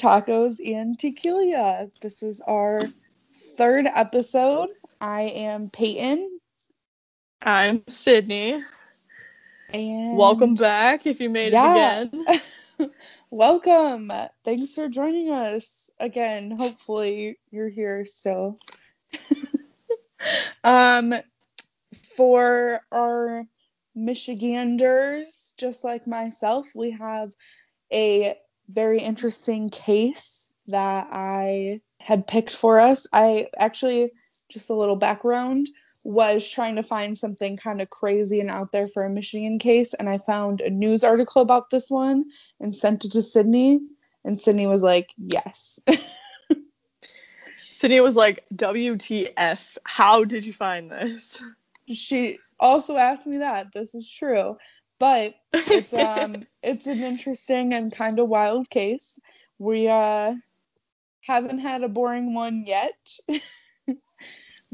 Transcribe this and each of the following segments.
Tacos and Tequila. This is our third episode. I am Peyton. I'm Sydney. And welcome back if you made yeah. it again. welcome. Thanks for joining us again. Hopefully you're here still. um for our Michiganders, just like myself, we have a very interesting case that I had picked for us. I actually, just a little background, was trying to find something kind of crazy and out there for a Michigan case, and I found a news article about this one and sent it to Sydney, and Sydney was like, yes. Sydney was like, WTF, how did you find this? She also asked me that. This is true. But it's um it's an interesting and kind of wild case. We uh haven't had a boring one yet.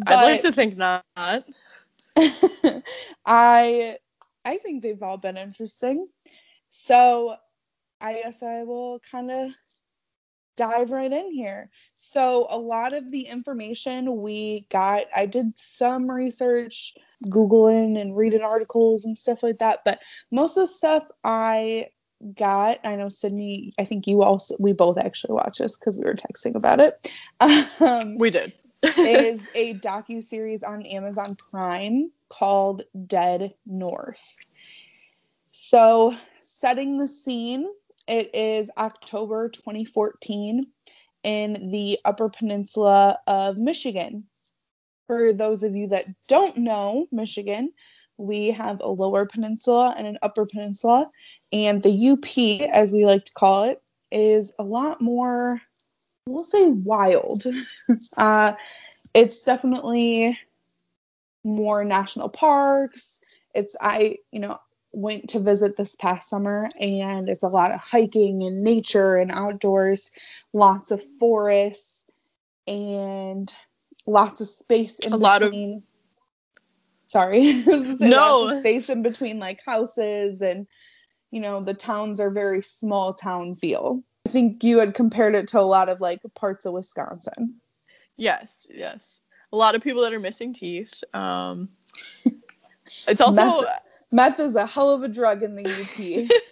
I'd like to think not. I I think they've all been interesting. So I guess I will kind of dive right in here. So, a lot of the information we got, I did some research, Googling and reading articles and stuff like that, but most of the stuff I got, I know Sydney, I think you also, we both actually watched this because we were texting about it. Um, we did. is a docu series on Amazon Prime called Dead North. So, setting the scene, it is October 2014 in the Upper Peninsula of Michigan. For those of you that don't know Michigan, we have a lower peninsula and an upper peninsula. And the UP, as we like to call it, is a lot more, we'll say, wild. uh, it's definitely more national parks. It's, I, you know, went to visit this past summer and it's a lot of hiking and nature and outdoors, lots of forests and lots of space in a between. lot of sorry no. space in between like houses and you know the towns are very small town feel. I think you had compared it to a lot of like parts of wisconsin. Yes yes. A lot of people that are missing teeth um it's also meth, meth is a hell of a drug in the up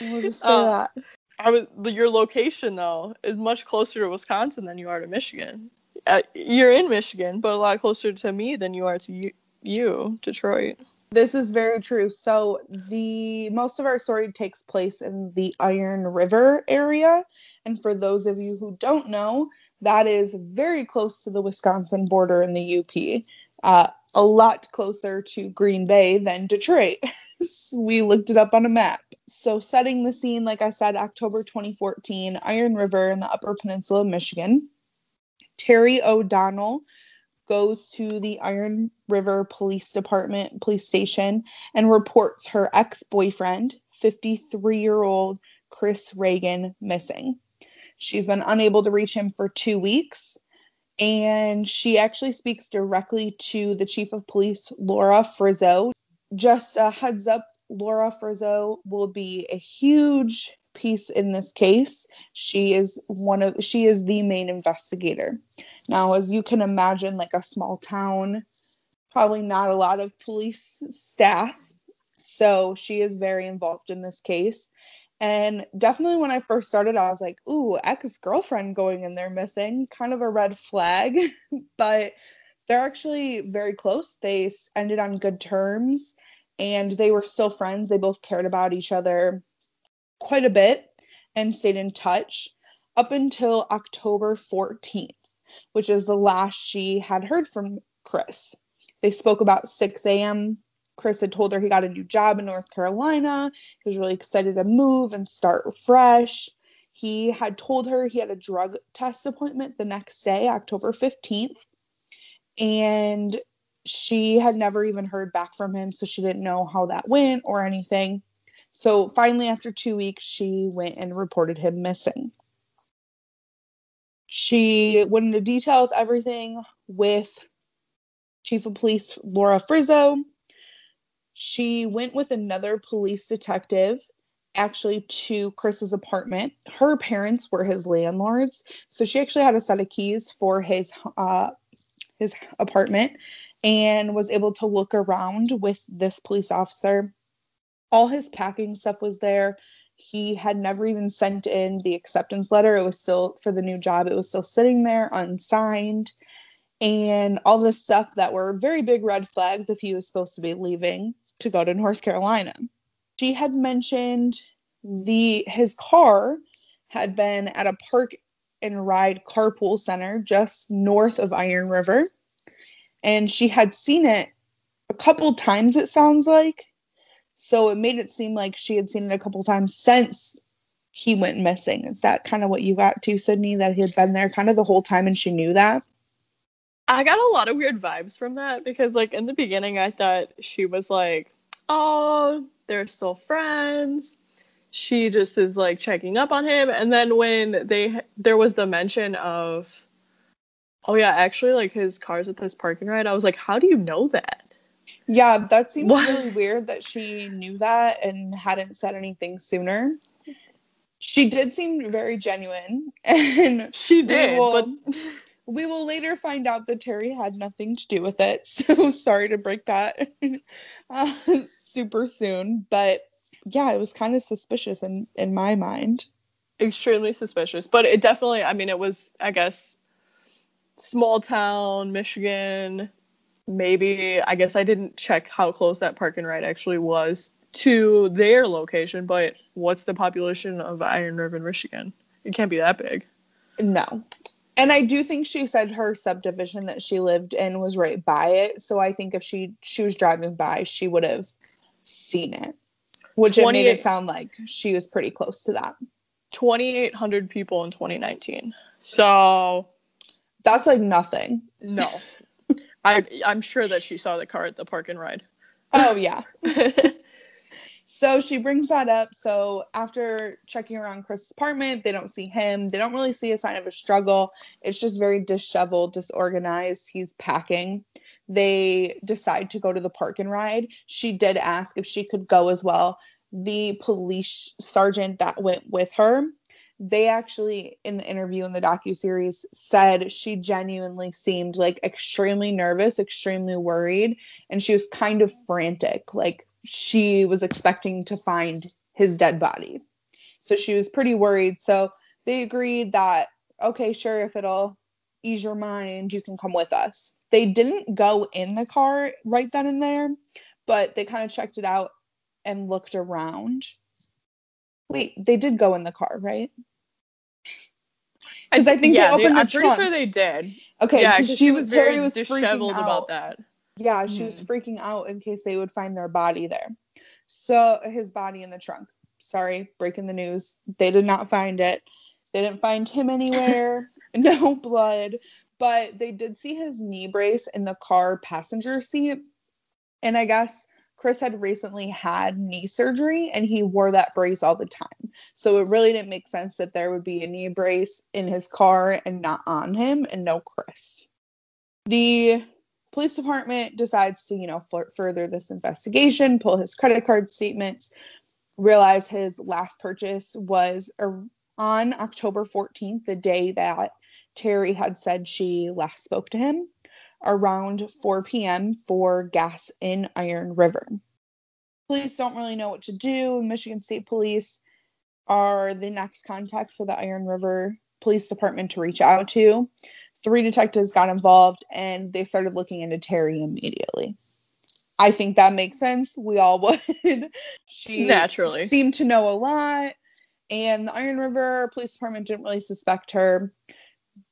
we'll just say uh, that. I was your location though is much closer to Wisconsin than you are to Michigan uh, you're in Michigan, but a lot closer to me than you are to you, you, Detroit. This is very true. So the most of our story takes place in the Iron River area, and for those of you who don't know, that is very close to the Wisconsin border in the UP. Uh, a lot closer to Green Bay than Detroit. we looked it up on a map. So, setting the scene, like I said, October 2014, Iron River in the Upper Peninsula of Michigan. Terry O'Donnell goes to the Iron River Police Department police station and reports her ex-boyfriend, 53-year-old Chris Regan, missing. She's been unable to reach him for 2 weeks and she actually speaks directly to the chief of police, Laura Frizzo. Just a heads up, Laura Frizzo will be a huge piece in this case. She is one of she is the main investigator. Now, as you can imagine, like a small town, probably not a lot of police staff. So she is very involved in this case. And definitely when I first started, I was like, ooh, ex girlfriend going in there missing, kind of a red flag. but they're actually very close. They ended on good terms and they were still friends. They both cared about each other quite a bit and stayed in touch up until October 14th, which is the last she had heard from Chris. They spoke about 6 a.m. Chris had told her he got a new job in North Carolina. He was really excited to move and start fresh. He had told her he had a drug test appointment the next day, October 15th. And she had never even heard back from him, so she didn't know how that went or anything. So finally, after two weeks, she went and reported him missing. She went into detail with everything with Chief of Police Laura Frizzo. She went with another police detective actually to Chris's apartment. Her parents were his landlords, so she actually had a set of keys for his uh, his apartment and was able to look around with this police officer. All his packing stuff was there. He had never even sent in the acceptance letter. It was still for the new job. It was still sitting there unsigned. And all this stuff that were very big red flags if he was supposed to be leaving to go to North Carolina. She had mentioned the his car had been at a park and ride carpool center just north of Iron River. And she had seen it a couple times, it sounds like. So it made it seem like she had seen it a couple times since he went missing. Is that kind of what you got to, Sydney? That he had been there kind of the whole time and she knew that? I got a lot of weird vibes from that because, like, in the beginning, I thought she was like, oh, they're still friends she just is like checking up on him and then when they there was the mention of oh yeah actually like his car's at this parking ride i was like how do you know that yeah that seems what? really weird that she knew that and hadn't said anything sooner she did seem very genuine and she did we will, but we will later find out that terry had nothing to do with it so sorry to break that uh, super soon but yeah, it was kind of suspicious in in my mind. Extremely suspicious, but it definitely. I mean, it was. I guess small town Michigan. Maybe I guess I didn't check how close that park and ride actually was to their location, but what's the population of Iron River, Michigan? It can't be that big. No. And I do think she said her subdivision that she lived in was right by it. So I think if she she was driving by, she would have seen it. Which it made it sound like she was pretty close to that. 2,800 people in 2019. So that's like nothing. No. I I'm sure that she saw the car at the park and ride. Oh yeah. so she brings that up. So after checking around Chris's apartment, they don't see him. They don't really see a sign of a struggle. It's just very disheveled, disorganized. He's packing they decide to go to the park and ride. She did ask if she could go as well. The police sergeant that went with her, they actually in the interview in the docu series said she genuinely seemed like extremely nervous, extremely worried, and she was kind of frantic, like she was expecting to find his dead body. So she was pretty worried. So they agreed that okay, sure, if it'll ease your mind, you can come with us. They didn't go in the car right then and there, but they kind of checked it out and looked around. Wait, they did go in the car, right? Because I, I, think yeah, they opened they, the I'm trunk. pretty sure they did. Okay, yeah, she, she was very was disheveled about that. Yeah, she mm was freaking out in case they would find their body there. So his body in the trunk. Sorry, breaking the news. They did not find it. They didn't find him anywhere. no blood but they did see his knee brace in the car passenger seat. And I guess Chris had recently had knee surgery and he wore that brace all the time. So it really didn't make sense that there would be a knee brace in his car and not on him and no Chris. The police department decides to, you know, further this investigation, pull his credit card statements, realize his last purchase was on October 14th, the day that Terry had said she last spoke to him around 4 p.m. for gas in Iron River. Police don't really know what to do. Michigan State Police are the next contact for the Iron River Police Department to reach out to. Three detectives got involved and they started looking into Terry immediately. I think that makes sense. We all would. she naturally seemed to know a lot, and the Iron River Police Department didn't really suspect her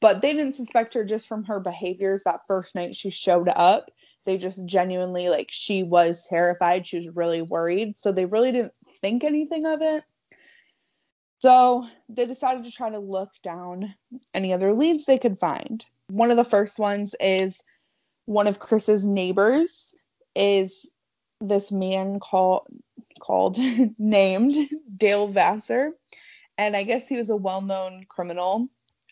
but they didn't suspect her just from her behaviors that first night she showed up. They just genuinely like she was terrified, she was really worried, so they really didn't think anything of it. So they decided to try to look down any other leads they could find. One of the first ones is one of Chris's neighbors is this man called called named Dale Vassar. And I guess he was a well-known criminal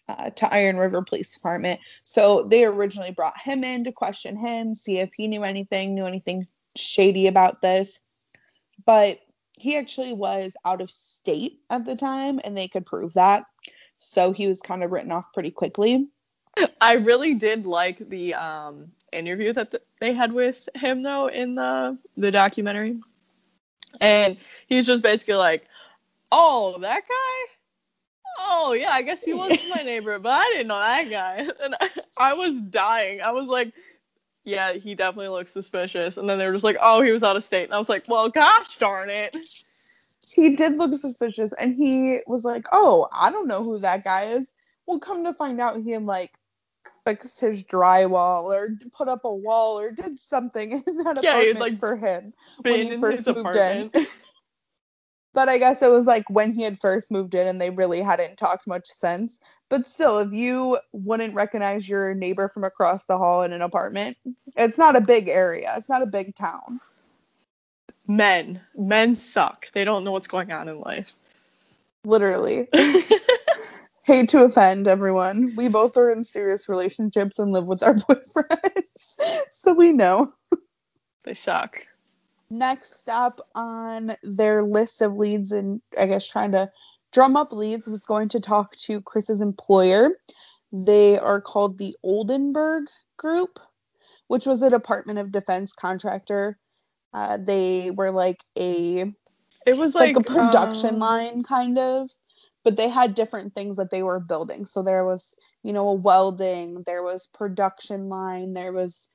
uh, to Iron River Police Department. So they originally brought him in to question him, see if he knew anything, knew anything shady about this. But he actually was out of state at the time and they could prove that. So he was kind of written off pretty quickly. I really did like the um, interview that th- they had with him though in the the documentary, and he's just basically like, "Oh, that guy." Oh yeah, I guess he was my neighbor, but I didn't know that guy. And I, I was dying. I was like, yeah, he definitely looks suspicious. And then they were just like, oh, he was out of state. And I was like, well, gosh darn it. He did look suspicious, and he was like, "Oh, I don't know who that guy is." Well, come to find out, he had like fixed his drywall or put up a wall or did something in that Yeah, apartment like, for him when he in first his moved apartment. in. But I guess it was like when he had first moved in and they really hadn't talked much since. But still, if you wouldn't recognize your neighbor from across the hall in an apartment, it's not a big area. It's not a big town. Men, men suck. They don't know what's going on in life. Literally. Hate to offend everyone. We both are in serious relationships and live with our boyfriends. so we know. they suck. Next up on their list of leads and I guess trying to drum up leads was going to talk to Chris's employer. They are called the Oldenburg Group, which was a Department of Defense contractor. Uh, they were like a It was like, like, a production um, line kind of but they had different things that they were building so there was you know a welding there was production line there was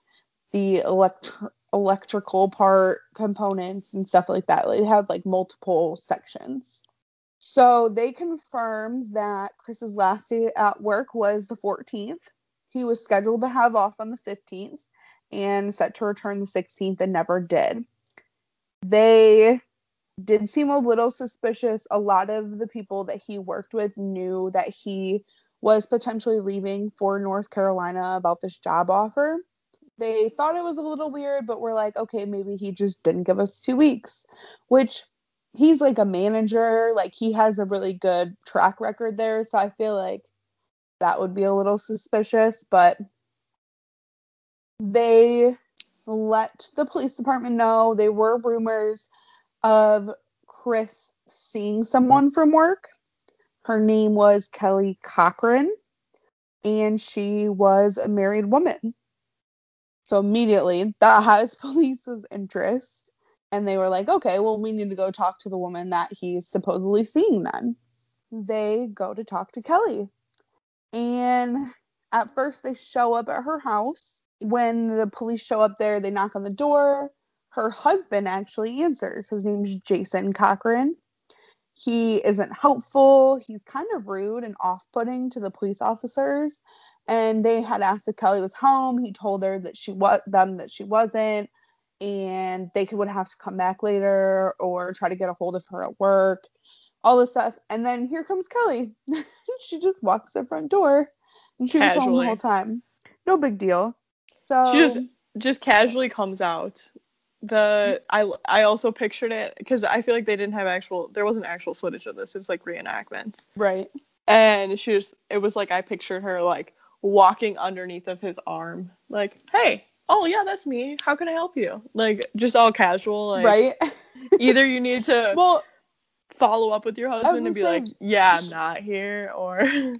the electr- electrical part components and stuff like that they had like multiple sections so they confirmed that chris's last day at work was the 14th he was scheduled to have off on the 15th and set to return the 16th and never did they did seem a little suspicious. A lot of the people that he worked with knew that he was potentially leaving for North Carolina about this job offer. They thought it was a little weird, but we're like, okay, maybe he just didn't give us two weeks, which he's like a manager. Like he has a really good track record there. So I feel like that would be a little suspicious, but they let the police department know there were rumors of Chris seeing someone from work. Her name was Kelly Cochran, and she was a married woman. So immediately that has police's interest. And they were like, okay, well, we need to go talk to the woman that he's supposedly seeing then. They go to talk to Kelly. And at first, they show up at her house. When the police show up there, they knock on the door her husband actually answers. His name's Jason Cochran. He isn't helpful. He's kind of rude and off putting to the police officers. And they had asked if Kelly was home. He told her that she was them that she wasn't, and they could would have to come back later or try to get a hold of her at work, all this stuff. And then here comes Kelly. she just walks the front door, and she was home the whole time. No big deal. So She just just casually comes out. The I I also pictured it because I feel like they didn't have actual there wasn't actual footage of this. It was like reenactments. right. And she was it was like I pictured her like walking underneath of his arm. Like, hey, oh yeah, that's me. How can I help you? Like just all casual. Like right. either you need to well, follow up with your husband and be like, yeah, I'm not here or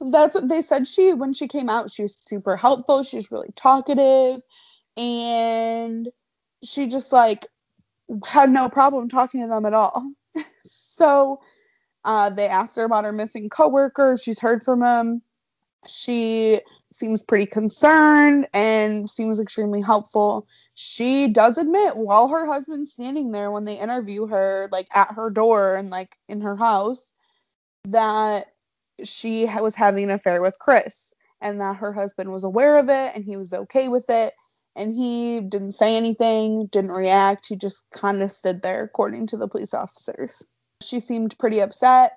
that's what they said she when she came out she was super helpful she's really talkative and she just like had no problem talking to them at all. So uh, they asked her about her missing coworker she's heard from him. She seems pretty concerned and seems extremely helpful. She does admit while her husband's standing there when they interview her like at her door and like in her house that she was having an affair with Chris and that her husband was aware of it and he was okay with it and he didn't say anything, didn't react. He just kind of stood there according to the police officers. She seemed pretty upset,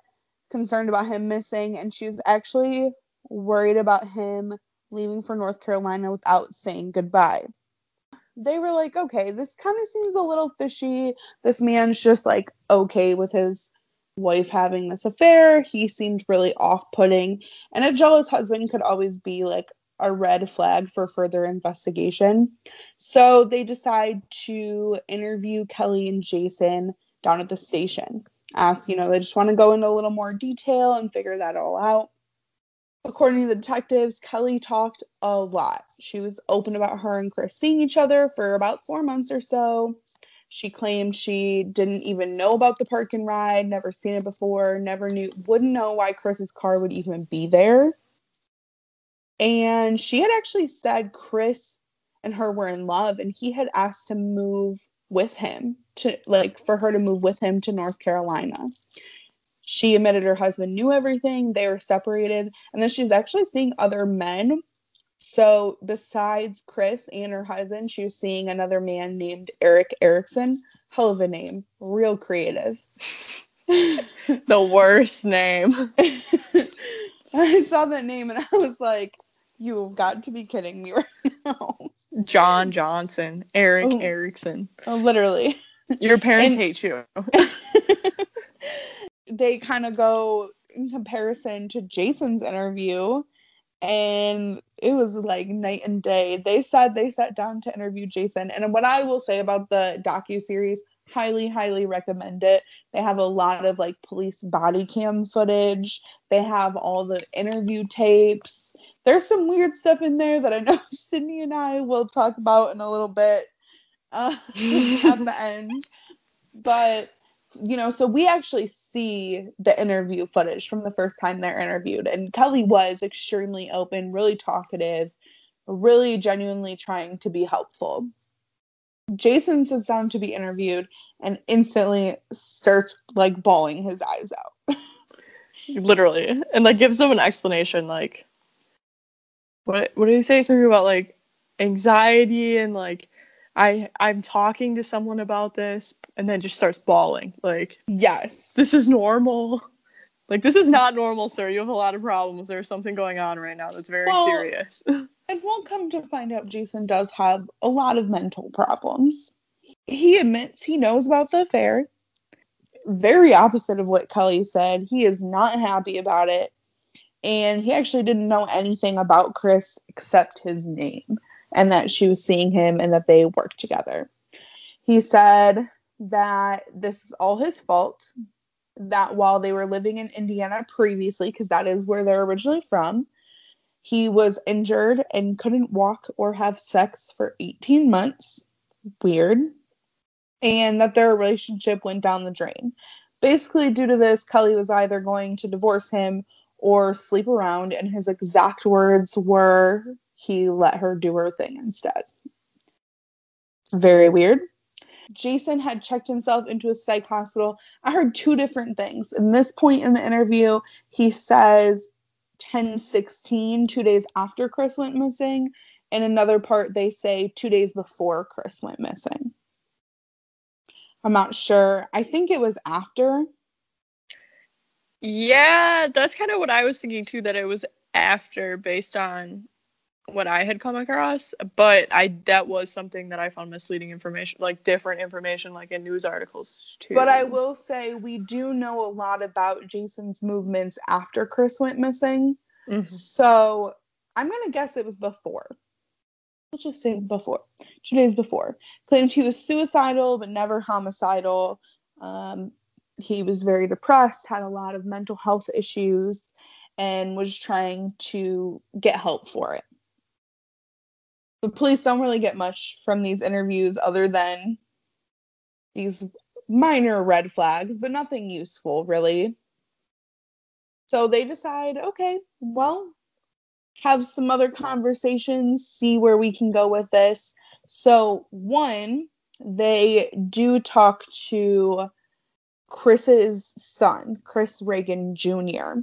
concerned about him missing and she was actually worried about him leaving for North Carolina without saying goodbye. They were like, "Okay, this kind of seems a little fishy. This man's just like okay with his wife having this affair. He seemed really off putting. And a jealous husband could always be like a red flag for further investigation. So they decide to interview Kelly and Jason down at the station. Ask, you know, they just want to go into a little more detail and figure that all out. According to the detectives, Kelly talked a lot. She was open about her and Chris seeing each other for about four months or so. She claimed she didn't even know about the park and ride, never seen it before, never knew, wouldn't know why Chris's car would even be there. And she had actually said Chris and her were in love, and he had asked to move with him to like for her to move with him to North Carolina. She admitted her husband knew everything, they were separated, and then she's actually seeing other men. So, besides Chris and her husband, she was seeing another man named Eric Erickson. Hell of a name, real creative. the worst name. I saw that name and I was like, You've got to be kidding me right now. John Johnson, Eric oh, Erickson. Oh, literally. Your parents and, hate you. they kind of go in comparison to Jason's interview, and it was like night and day. They said they sat down to interview Jason, and what I will say about the docu series, highly, highly recommend it. They have a lot of like police body cam footage. They have all the interview tapes. There's some weird stuff in there that I know Sydney and I will talk about in a little bit uh, at the end. But you know, so we actually see the interview footage from the first time they're interviewed, and Kelly was extremely open, really talkative, really genuinely trying to be helpful. Jason sits down to be interviewed and instantly starts like bawling his eyes out. Literally. And like gives them an explanation like what what did he say? Something about like anxiety and like I I'm talking to someone about this and then just starts bawling. Like Yes. This is normal. Like this is not normal, sir. You have a lot of problems. There's something going on right now that's very well, serious. and we'll come to find out Jason does have a lot of mental problems. He admits he knows about the affair. Very opposite of what Kelly said. He is not happy about it. And he actually didn't know anything about Chris except his name and that she was seeing him and that they worked together. He said that this is all his fault, that while they were living in Indiana previously, because that is where they're originally from, he was injured and couldn't walk or have sex for 18 months. Weird. And that their relationship went down the drain. Basically, due to this, Kelly was either going to divorce him or sleep around, and his exact words were he let her do her thing instead. Very weird. Jason had checked himself into a psych hospital. I heard two different things. In this point in the interview, he says 10 16, two days after Chris went missing. In another part, they say two days before Chris went missing. I'm not sure. I think it was after. Yeah, that's kind of what I was thinking too, that it was after based on what I had come across, but I that was something that I found misleading information, like different information, like in news articles too. But I will say we do know a lot about Jason's movements after Chris went missing. Mm-hmm. So I'm gonna guess it was before. Let's just say before, two days before. Claimed he was suicidal but never homicidal. Um, he was very depressed, had a lot of mental health issues, and was trying to get help for it the police don't really get much from these interviews other than these minor red flags, but nothing useful really. So they decide, okay, well, have some other conversations, see where we can go with this. So, one, they do talk to Chris's son, Chris Regan Jr.,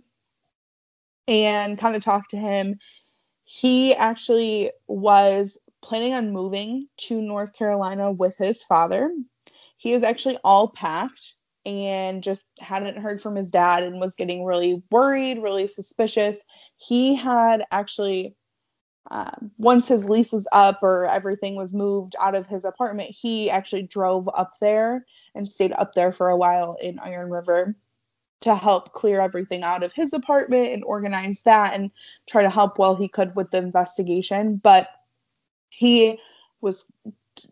and kind of talk to him he actually was planning on moving to North Carolina with his father. He is actually all packed and just hadn't heard from his dad and was getting really worried, really suspicious. He had actually, uh, once his lease was up or everything was moved out of his apartment, he actually drove up there and stayed up there for a while in Iron River. to help clear everything out of his apartment and organize that and try to help while he could with the investigation. But he was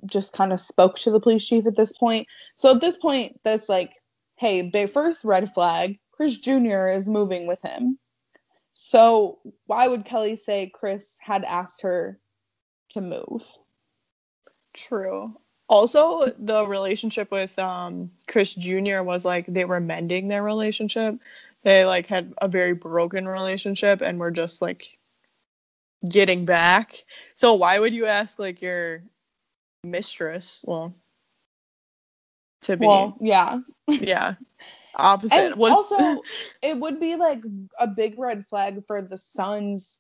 just kind of spoke to the police chief at this point. So at this point, that's like, hey, first red flag. Chris Jr. is moving with him. So why would Kelly say Chris had asked her to move? True. Also, the relationship with um, Chris Jr. was like they were mending their relationship. They like had a very broken relationship and were just like getting back. So why would you ask like your mistress? Well, to be well, yeah, yeah, opposite. And also, it would be like a big red flag for the sons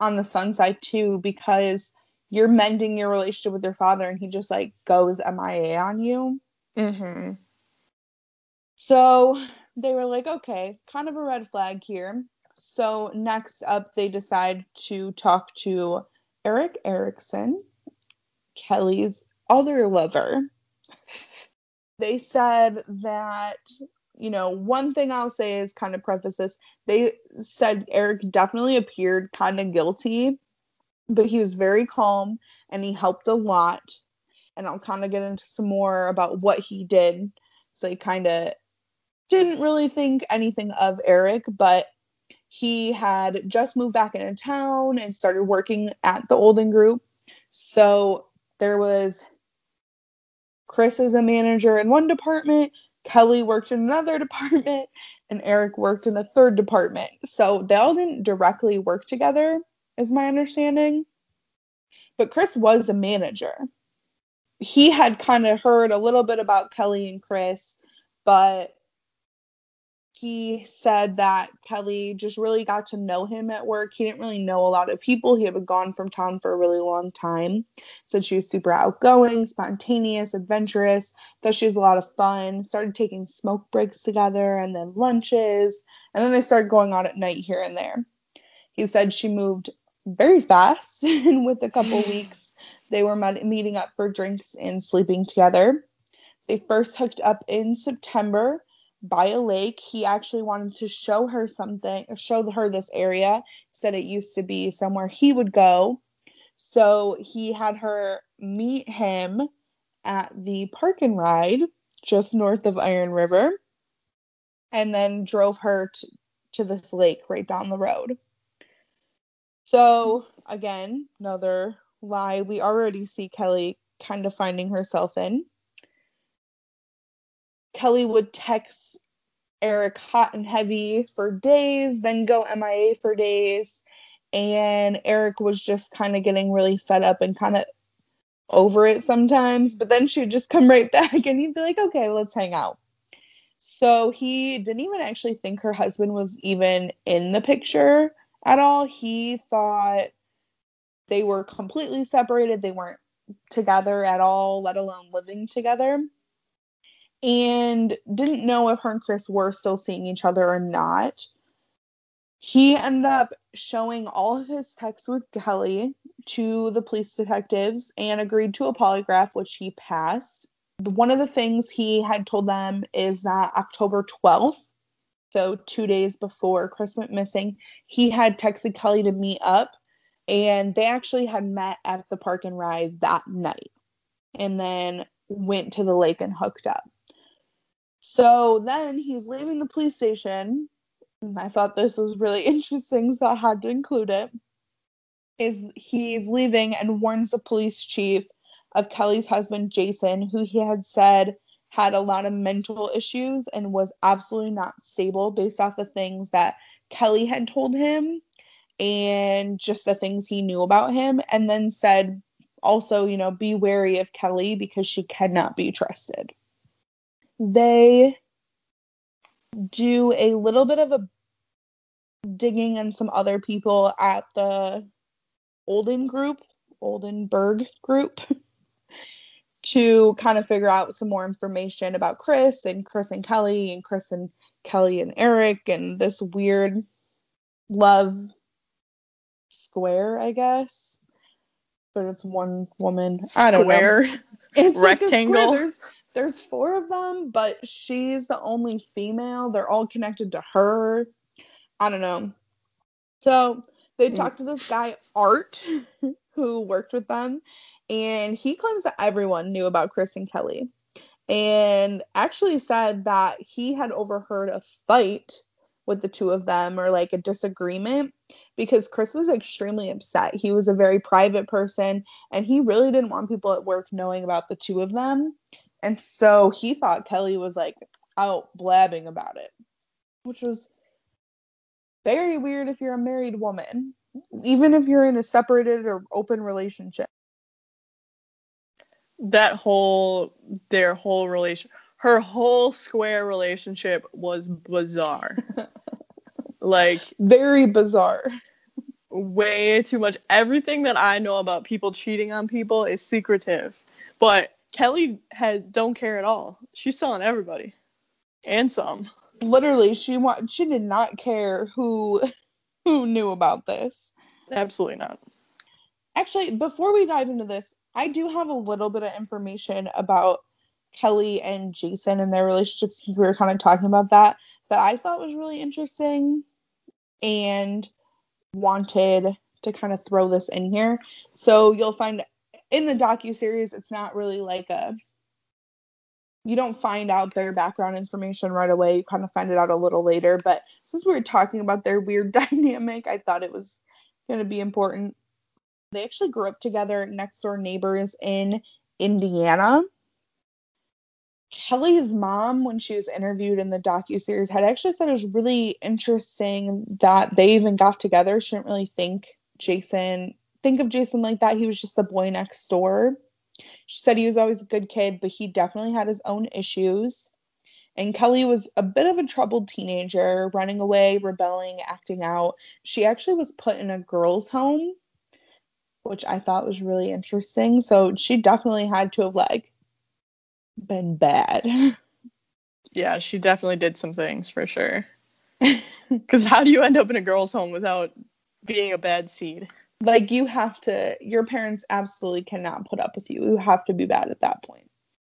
on the sun side too because you're mending your relationship with your father and he just like goes MIA on you. Mm-hmm. So they were like, okay, kind of a red flag here. So next up, they decide to talk to Eric Erickson, Kelly's other lover. They said that, you know, one thing I'll say is kind of preface this. They said Eric definitely appeared kind of guilty but he was very calm and he helped a lot. And I'll kind of get into some more about what he did. So he kind of didn't really think anything of Eric, but he had just moved back into town and started working at the Olden Group. So there was Chris as a manager in one department, Kelly worked in another department, and Eric worked in a third department. So they all didn't directly work together, is my understanding. But Chris was a manager. He had kind of heard a little bit about Kelly and Chris, but he said that Kelly just really got to know him at work. He didn't really know a lot of people. He had been gone from town for a really long time. Said she was super outgoing, spontaneous, adventurous, thought she was a lot of fun, started taking smoke breaks together and then lunches, and then they started going out at night here and there. He said she moved very fast and with a couple weeks they were meeting up for drinks and sleeping together they first hooked up in september by a lake he actually wanted to show her something show her this area. Said it used to be somewhere he would go. So he had her meet him at the park and ride just north of iron river and then drove her to, to this lake right down the road. So again, another lie we already see Kelly kind of finding herself in. Kelly would text Eric hot and heavy for days, then go MIA for days. And Eric was just kind of getting really fed up and kind of over it sometimes. But then she'd just come right back and he'd be like, okay, let's hang out. So he didn't even actually think her husband was even in the picture at all. He thought they were completely separated. They weren't together at all, let alone living together. And didn't know if her and Chris were still seeing each other or not. He ended up showing all of his texts with Kelly to the police detectives and agreed to a polygraph, which he passed. One of the things he had told them is that October 12th, so two days before Chris went missing, he had texted Kelly to meet up, and they actually had met at the park and ride that night, and then went to the lake and hooked up. So then he's leaving the police station. I thought this was really interesting, so I had to include it. Is he's leaving and warns the police chief of Kelly's husband Jason, who he had said had a lot of mental issues and was absolutely not stable based off the things that Kelly had told him and just the things he knew about him. And then said, also, you know, be wary of Kelly because she cannot be trusted. They do a little bit of a digging and some other people at the Olden group, Oldenburg group. to kind of figure out some more information about Chris and Chris and Kelly and Chris and Kelly and Eric and this weird love square, I guess. But it's one woman. I don't square. know. It's rectangle. Like there's, There's four of them, but she's the only female. They're all connected to her. I don't know. So they Mm. talked to this guy, Art, who worked with them, and he claims that everyone knew about Chris and Kelly. And actually said that he had overheard a fight with the two of them or like a disagreement because Chris was extremely upset. He was a very private person and he really didn't want people at work knowing about the two of them. And so he thought Kelly was like out blabbing about it, which was very weird if you're a married woman, even if you're in a separated or open relationship. That whole their whole relation her whole square relationship was bizarre. like Very bizarre. way too much. Everything that I know about people cheating on people is secretive. But Kelly had don't care at all. She's telling everybody. And some. Literally, she wa- she did not care who who knew about this. Absolutely not. Actually, before we dive into this, I do have a little bit of information about Kelly and Jason and their relationship since we were kind of talking about that that I thought was really interesting and wanted to kind of throw this in here. So you'll find in the docu series it's not really like a you don't find out their background information right away. You kind of find it out a little later, but since we were talking about their weird dynamic, I thought it was going to be important. They actually grew up together, next door neighbors in Indiana. Kelly's mom, when she was interviewed in the docu series, had actually said it was really interesting that they even got together. She didn't really think Jason think of Jason like that. He was just the boy next door. She said he was always a good kid, but he definitely had his own issues. And Kelly was a bit of a troubled teenager, running away, rebelling, acting out. She actually was put in a girls' home, which I thought was really interesting. So she definitely had to have like been bad. Yeah, she definitely did some things for sure. Because how do you end up in a girl's home without being a bad seed? Like you have to your parents absolutely cannot put up with you. You have to be bad at that point.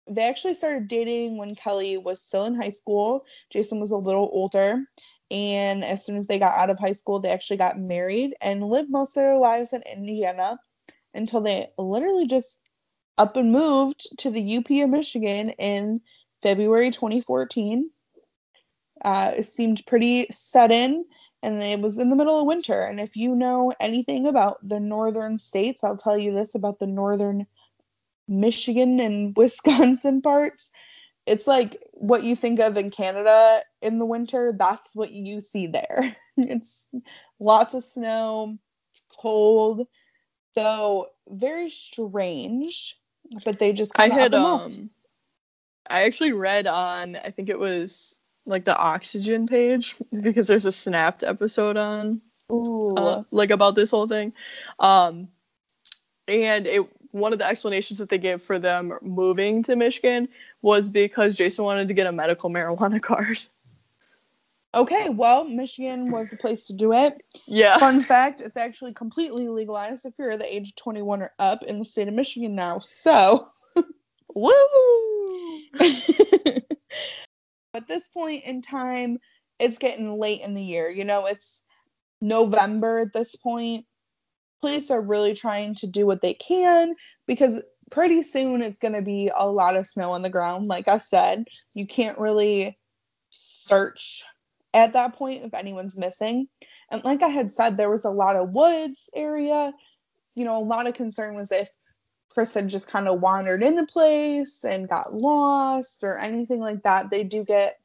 They actually started dating when Kelly was still in high school. Jason was a little older. And as soon as they got out of high school, they actually got married and lived most of their lives in Indiana until they literally just up and moved to the UP of Michigan in February 2014. Uh, it seemed pretty sudden and it was in the middle of winter. And if you know anything about the northern states, I'll tell you this about the northern Michigan and Wisconsin parts. It's like what you think of in Canada in the winter, that's what you see there. it's lots of snow, cold. So very strange, but they just I kind of had up and moved. um I actually read on I think it was like the oxygen page because there's a snapped episode on Ooh. uh, like about this whole thing. Um and it one of the explanations that they gave for them moving to Michigan was because Jason wanted to get a medical marijuana card. okay, well, Michigan was the place to do it. Yeah. Fun fact, it's actually completely legalized if you're the age of 21 or up in the state of Michigan now. So, Woo! at this point in time, it's getting late in the year. You know, it's November at this point. Police are really trying to do what they can because pretty soon it's going to be a lot of snow on the ground. Like I said, you can't really search at that point if anyone's missing. And like I had said, there was a lot of woods area. You know, a lot of concern was if Chris had just kind of wandered into place and got lost or anything like that. They do get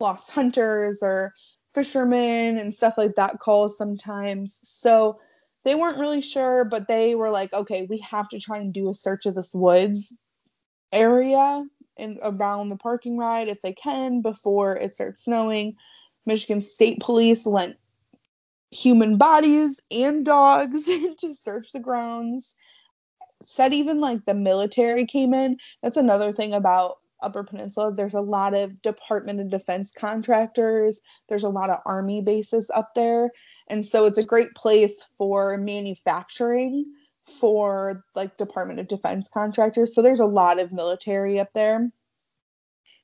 lost hunters or fishermen and stuff like that calls sometimes. So they weren't really sure, but they were like, okay, we have to try and do a search of this woods area and around the parking ride if they can before it starts snowing. Michigan State Police lent human bodies and dogs to search the grounds. Said even like the military came in. That's another thing about Upper Peninsula. There's a lot of Department of Defense contractors. There's a lot of army bases up there. And so it's a great place for manufacturing for like Department of Defense contractors. So there's a lot of military up there.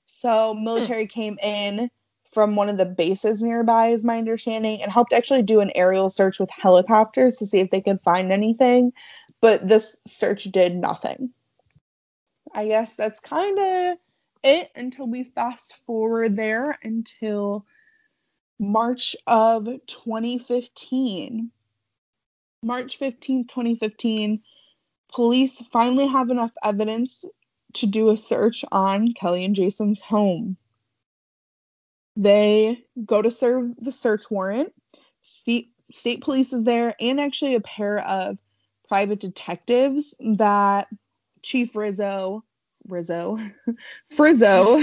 So military hmm. came in from one of the bases nearby, is my understanding, and helped actually do an aerial search with helicopters to see if they could find anything. But this search did nothing. I guess that's kind of it until we fast forward there until March of 2015. March 15th, 2015, police finally have enough evidence to do a search on Kelly and Jason's home. They go to serve the search warrant. State, state police is there, and actually a pair of private detectives that Chief Rizzo, Rizzo, Frizzo,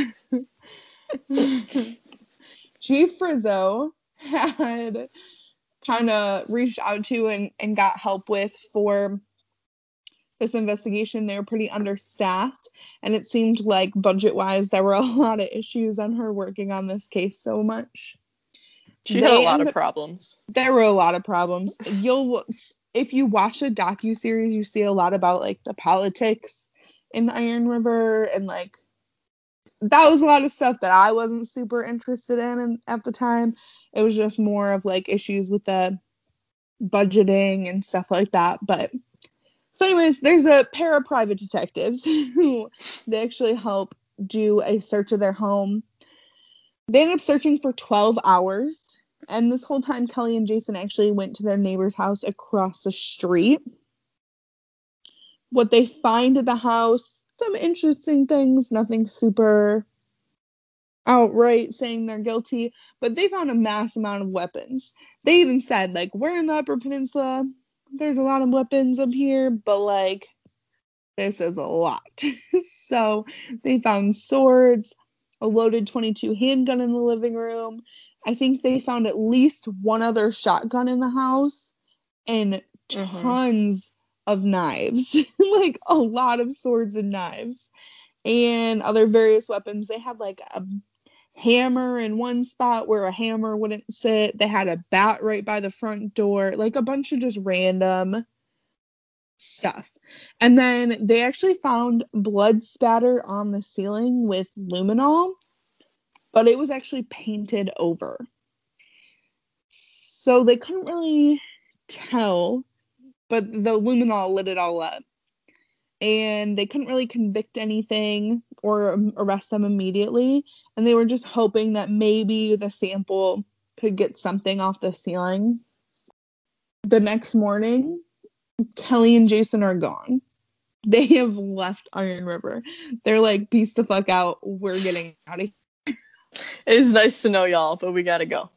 Chief Frizzo had kind of reached out to and, and got help with for this investigation. They were pretty understaffed, and it seemed like budget wise, there were a lot of issues on her working on this case so much. She had a lot of problems. There were a lot of problems. You'll if you watch a docu series, you see a lot about like the politics in the Iron River and like that was a lot of stuff that I wasn't super interested in, in at the time. It was just more of like issues with the budgeting and stuff like that. But so, anyways, there's a pair of private detectives who they actually help do a search of their home. They end up searching for 12 hours. And this whole time, Kelly and Jason actually went to their neighbor's house across the street. What they find at the house, some interesting things, nothing super outright saying they're guilty, but they found a mass amount of weapons. They even said, like, we're in the Upper Peninsula there's a lot of weapons up here, but like this is a lot. so they found swords, a loaded 22 handgun in the living room. I think they found at least one other shotgun in the house and mm-hmm. tons of knives, like a lot of swords and knives and other various weapons. They had like a hammer in one spot where a hammer wouldn't sit. They had a bat right by the front door, like a bunch of just random stuff. And then they actually found blood spatter on the ceiling with luminol, but it was actually painted over. So they couldn't really tell, but the luminol lit it all up. And they couldn't really convict anything or arrest them immediately. And they were just hoping that maybe the sample could get something off the ceiling. The next morning, Kelly and Jason are gone. They have left Iron River. They're like, peace the fuck out. We're getting out of. It is nice to know y'all, but we gotta go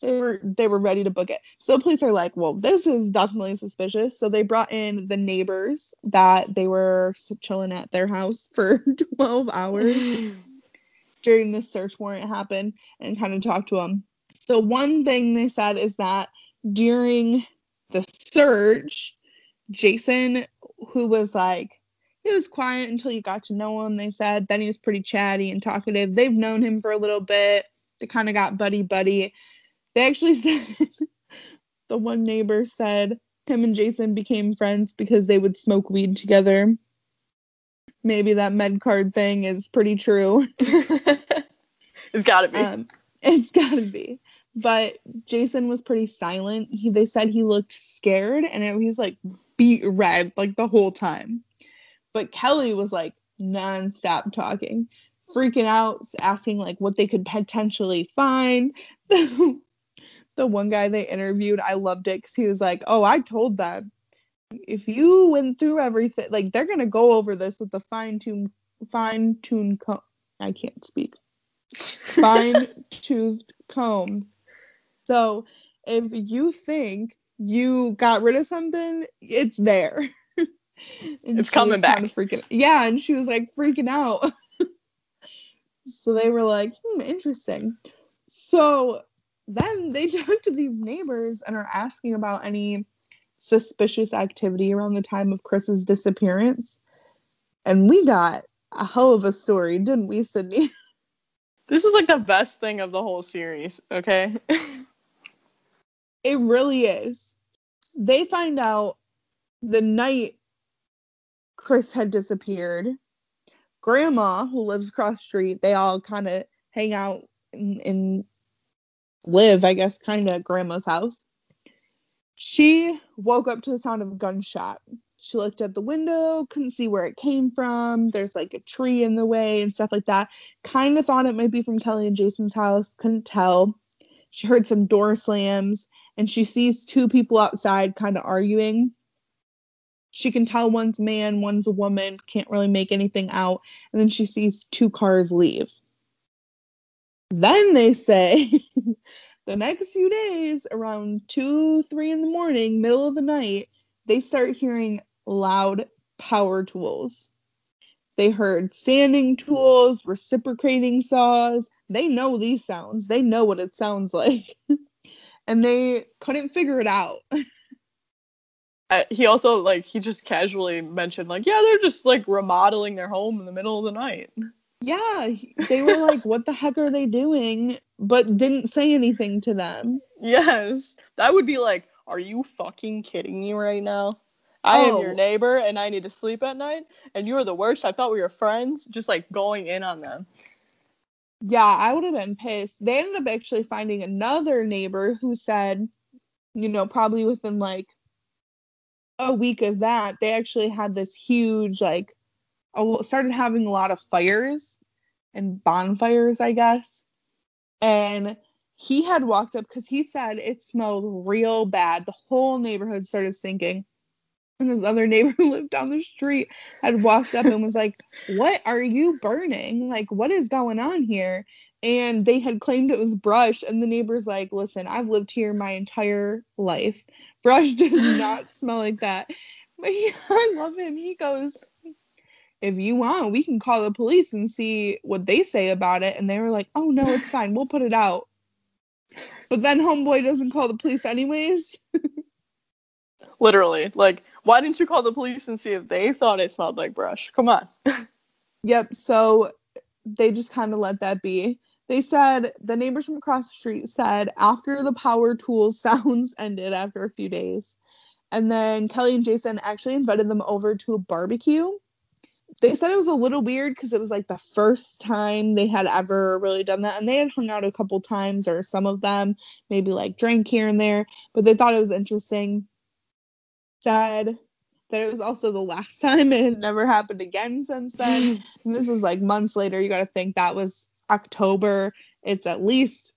they were they were ready to book it. So police are like, well, this is definitely suspicious. So they brought in the neighbors that they were chilling at their house for 12 hours during the search warrant happened and kind of talked to them. So one thing they said is that during the search, Jason, who was like he was quiet until you got to know him, they said. Then he was pretty chatty and talkative. They've known him for a little bit. They kind of got buddy buddy. They actually said the one neighbor said him and Jason became friends because they would smoke weed together. Maybe that med card thing is pretty true. it's gotta be. Um, it's gotta be. But Jason was pretty silent. He they said he looked scared and it, he's like beat red like the whole time. But Kelly was like nonstop talking, freaking out, asking like what they could potentially find. the one guy they interviewed, I loved it because he was like, "Oh, I told them if you went through everything, like they're gonna go over this with the fine tune, fine tune comb. I can't speak. Fine toothed comb. So if you think you got rid of something, it's there. It's coming back. Freaking, yeah, and she was like freaking out. so they were like, hmm, interesting. So then they talk to these neighbors and are asking about any suspicious activity around the time of Chris's disappearance. And we got a hell of a story, didn't we, Sydney? This is like the best thing of the whole series, okay? it really is. They find out the night Chris had disappeared, grandma, who lives across street, they all kind of hang out and, and live, I guess, kind of grandma's house. She woke up to the sound of a gunshot. She looked at the window, couldn't see where it came from. There's like a tree in the way and stuff like that. Kind of thought it might be from Kelly and Jason's house, couldn't tell. She heard some door slams and she sees two people outside kind of arguing. She can tell one's man, one's a woman, can't really make anything out. And then she sees two cars leave. Then they say the next few days, around two, three in the morning, middle of the night, they start hearing loud power tools. They heard sanding tools, reciprocating saws. They know these sounds. They know what it sounds like. and they couldn't figure it out. Uh, he also like he just casually mentioned like yeah they're just like remodeling their home in the middle of the night. Yeah, they were like, "What the heck are they doing?" But didn't say anything to them. Yes, that would be like, are you fucking kidding me right now? I am your Oh. neighbor and I need to sleep at night, and you're the worst. I thought we were friends. Just like going in on them. Yeah, I would have been pissed. They ended up actually finding another neighbor who said, you know, probably within like a week of that, they actually had this huge, like, a started having a lot of fires and bonfires, I guess. And he had walked up because he said it smelled real bad. The whole neighborhood started sinking. And this other neighbor who lived down the street had walked up and was like, What are you burning? Like, what is going on here? And they had claimed it was brush. And the neighbor's like, Listen, I've lived here my entire life. Brush does not smell like that. But he, I love him. He goes, If you want, we can call the police and see what they say about it. And they were like, Oh, no, it's fine. We'll put it out. But then Homeboy doesn't call the police anyways. Literally, like, why didn't you call the police and see if they thought it smelled like brush? Come on. Yep. So they just kind of let that be. They said the neighbors from across the street said after the power tools sounds ended after a few days, and then Kelly and Jason actually invited them over to a barbecue. They said it was a little weird because it was like the first time they had ever really done that, and they had hung out a couple times, or some of them maybe like drank here and there, but they thought it was interesting. Said that it was also the last time it had never happened again since then. And this is like months later. You got to think that was October. It's at least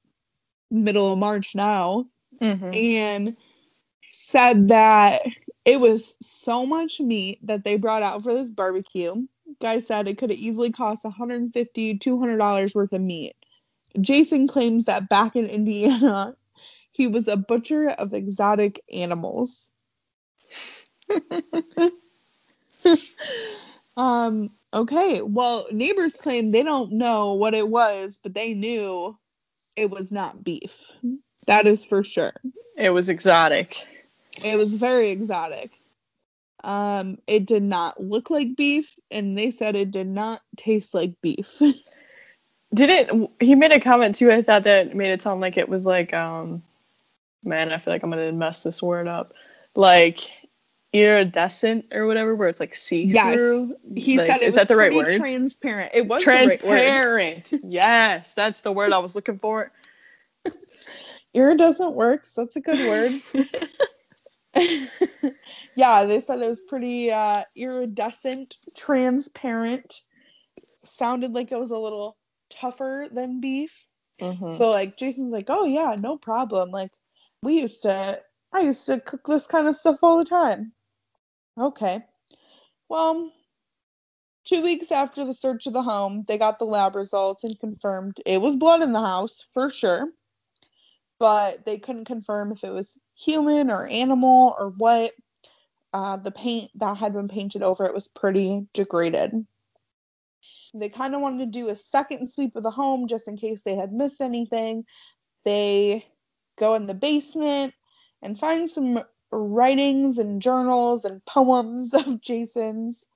middle of March now. Mhm. And said that it was so much meat that they brought out for this barbecue. Guy said it could have easily cost $150, $200 worth of meat. Jason claims that back in Indiana, he was a butcher of exotic animals. um okay well neighbors claim they don't know what it was but they knew it was not beef that is for sure It was exotic. it was very exotic um it did not look like beef and they said it did not taste like beef Didn't he made a comment too? I thought that made it sound like it was like um, man, I feel like I'm gonna mess this word up. Like iridescent or whatever, where it's like see Yes. through. he Like, said it is that the right word? transparent it was the right. Transparent. yes, that's the word I was looking for. iridescent works that's a good word yeah, they said it was pretty uh, iridescent, transparent. Sounded like it was a little tougher than beef. Mhm. So like Jason's like, "Oh yeah, no problem. Like we used to I used to cook this kind of stuff all the time." Okay. Well, 2 weeks after the search of the home, they got the lab results and confirmed it was blood in the house for sure. But they couldn't confirm if it was human or animal or what. Uh, the paint that had been painted over it was pretty degraded. They kind of wanted to do a second sweep of the home just in case they had missed anything. They go in the basement and find some writings and journals and poems of Jason's.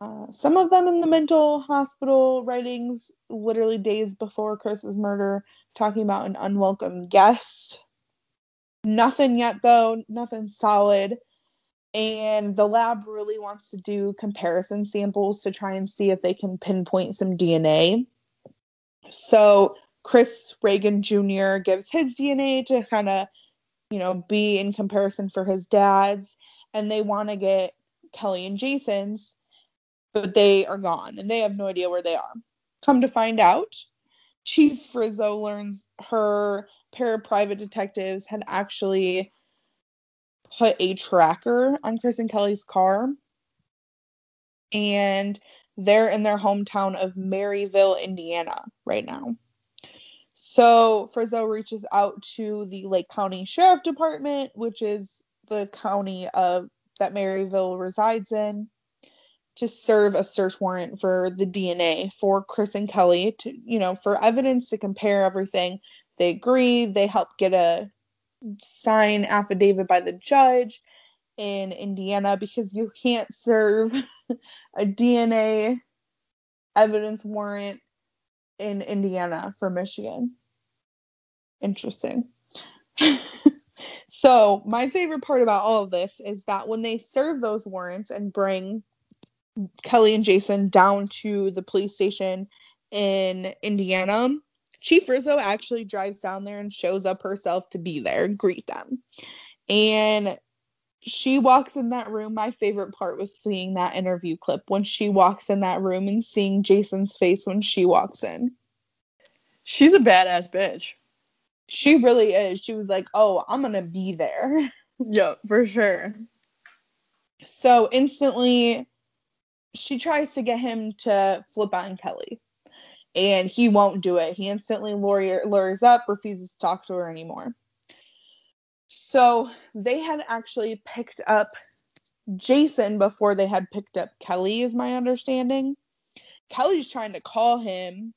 Uh, some of them in the mental hospital writings, literally days before Chris's murder, talking about an unwelcome guest. Nothing yet, though, nothing solid. And the lab really wants to do comparison samples to try and see if they can pinpoint some DNA. So Chris Regan Jr. gives his DNA to kind of, you know, be in comparison for his dad's. And they want to get Kelly and Jason's, but they are gone and they have no idea where they are. Come to find out, Chief Frizzo learns her pair of private detectives had actually put a tracker on Chris and Kelly's car. And they're in their hometown of Merrillville, Indiana, right now. So Frizzo reaches out to the Lake County Sheriff Department, which is the county of that Merrillville resides in, to serve a search warrant for the DNA for Chris and Kelly to, you know, for evidence to compare everything. They agree. They help get a sign affidavit by the judge in Indiana because you can't serve a DNA evidence warrant in Indiana for Michigan. Interesting. so, my favorite part about all of this is that when they serve those warrants and bring Kelly and Jason down to the police station in Indiana, Chief Rizzo actually drives down there and shows up herself to be there and greet them. And she walks in that room. My favorite part was seeing that interview clip when she walks in that room and seeing Jason's face when she walks in. She's a badass bitch. She really is. She was like, "Oh, I'm going to be there." Yeah, for sure. So instantly she tries to get him to flip on Kelly and he won't do it. He instantly lure, lures up, refuses to talk to her anymore. So they had actually picked up Jason before they had picked up Kelly, is my understanding. Kelly's trying to call him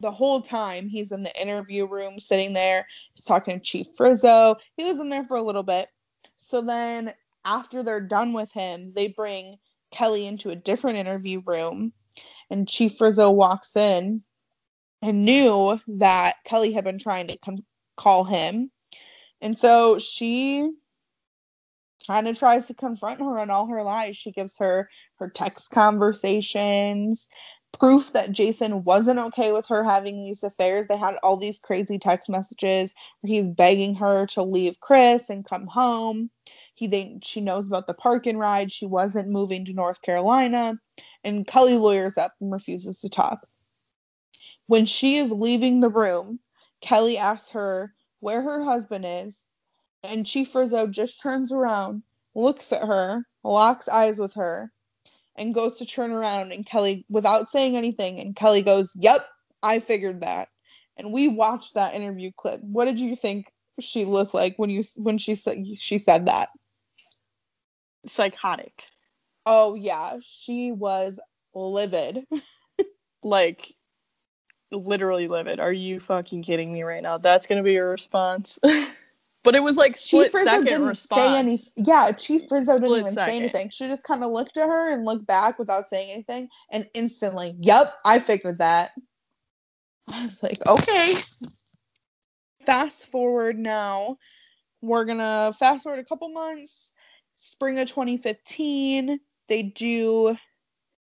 the whole time. He's in the interview room sitting there. He's talking to Chief Frizzo. He was in there for a little bit. So then, after they're done with him, they bring Kelly into a different interview room and Chief Rizzo walks in and knew that Kelly had been trying to call him. And so she kind of tries to confront her on all her lies. She gives her her text conversations, proof that Jason wasn't okay with her having these affairs. They had all these crazy text messages where he's begging her to leave Chris and come home. He they, she knows about the park and ride. She wasn't moving to North Carolina and Kelly lawyers up and refuses to talk. When she is leaving the room, Kelly asks her where her husband is, and Chief Rizzo just turns around, looks at her, locks eyes with her, and goes to turn around. And Kelly, without saying anything, and Kelly goes, Yep, I figured that. And we watched that interview clip. What did you think she looked like when you when she said she said that? Psychotic. Oh yeah, she was livid. like literally livid. Are you fucking kidding me right now? That's gonna be your response. but it was like split Chief Rizzo second didn't response. Say any, yeah, Chief Rizzo split didn't even second. say anything. She just kind of looked at her and looked back without saying anything, and instantly, yep, I figured that. I was like, okay. Fast forward now. We're gonna fast forward a couple months. Spring of 2015 they do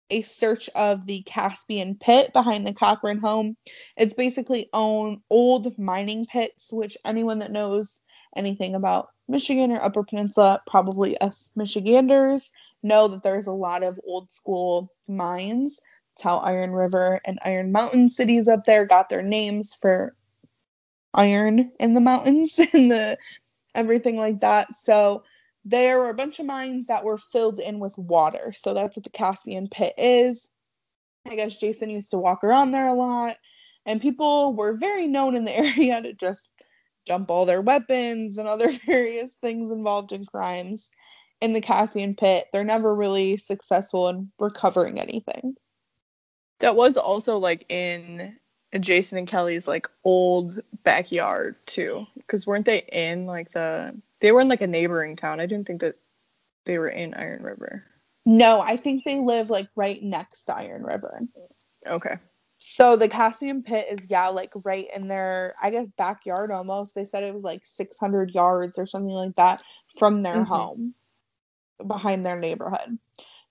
a search of the Caspian pit behind the Cochran home. It's basically own old mining pits, which anyone that knows anything about Michigan or Upper Peninsula, probably us Michiganders, know that there's a lot of old school mines. It's how Iron River and Iron Mountain cities up there got their names for iron in the mountains and the everything like that. So there were a bunch of mines that were filled in with water. So that's what the Caspian pit is. I guess Jason used to walk around there a lot. And people were very known in the area to just dump all their weapons and other various things involved in crimes in the Caspian pit. They're never really successful in recovering anything. That was also like in Jason and Kelly's like old backyard too, because weren't they in like the? They were in like a neighboring town. I didn't think that they were in Iron River. No, I think they live like right next to Iron River. Okay. So the Caspian Pit is yeah, like right in their I guess backyard almost. They said it was like 600 yards or something like that from their mm-hmm. home. behind their neighborhood.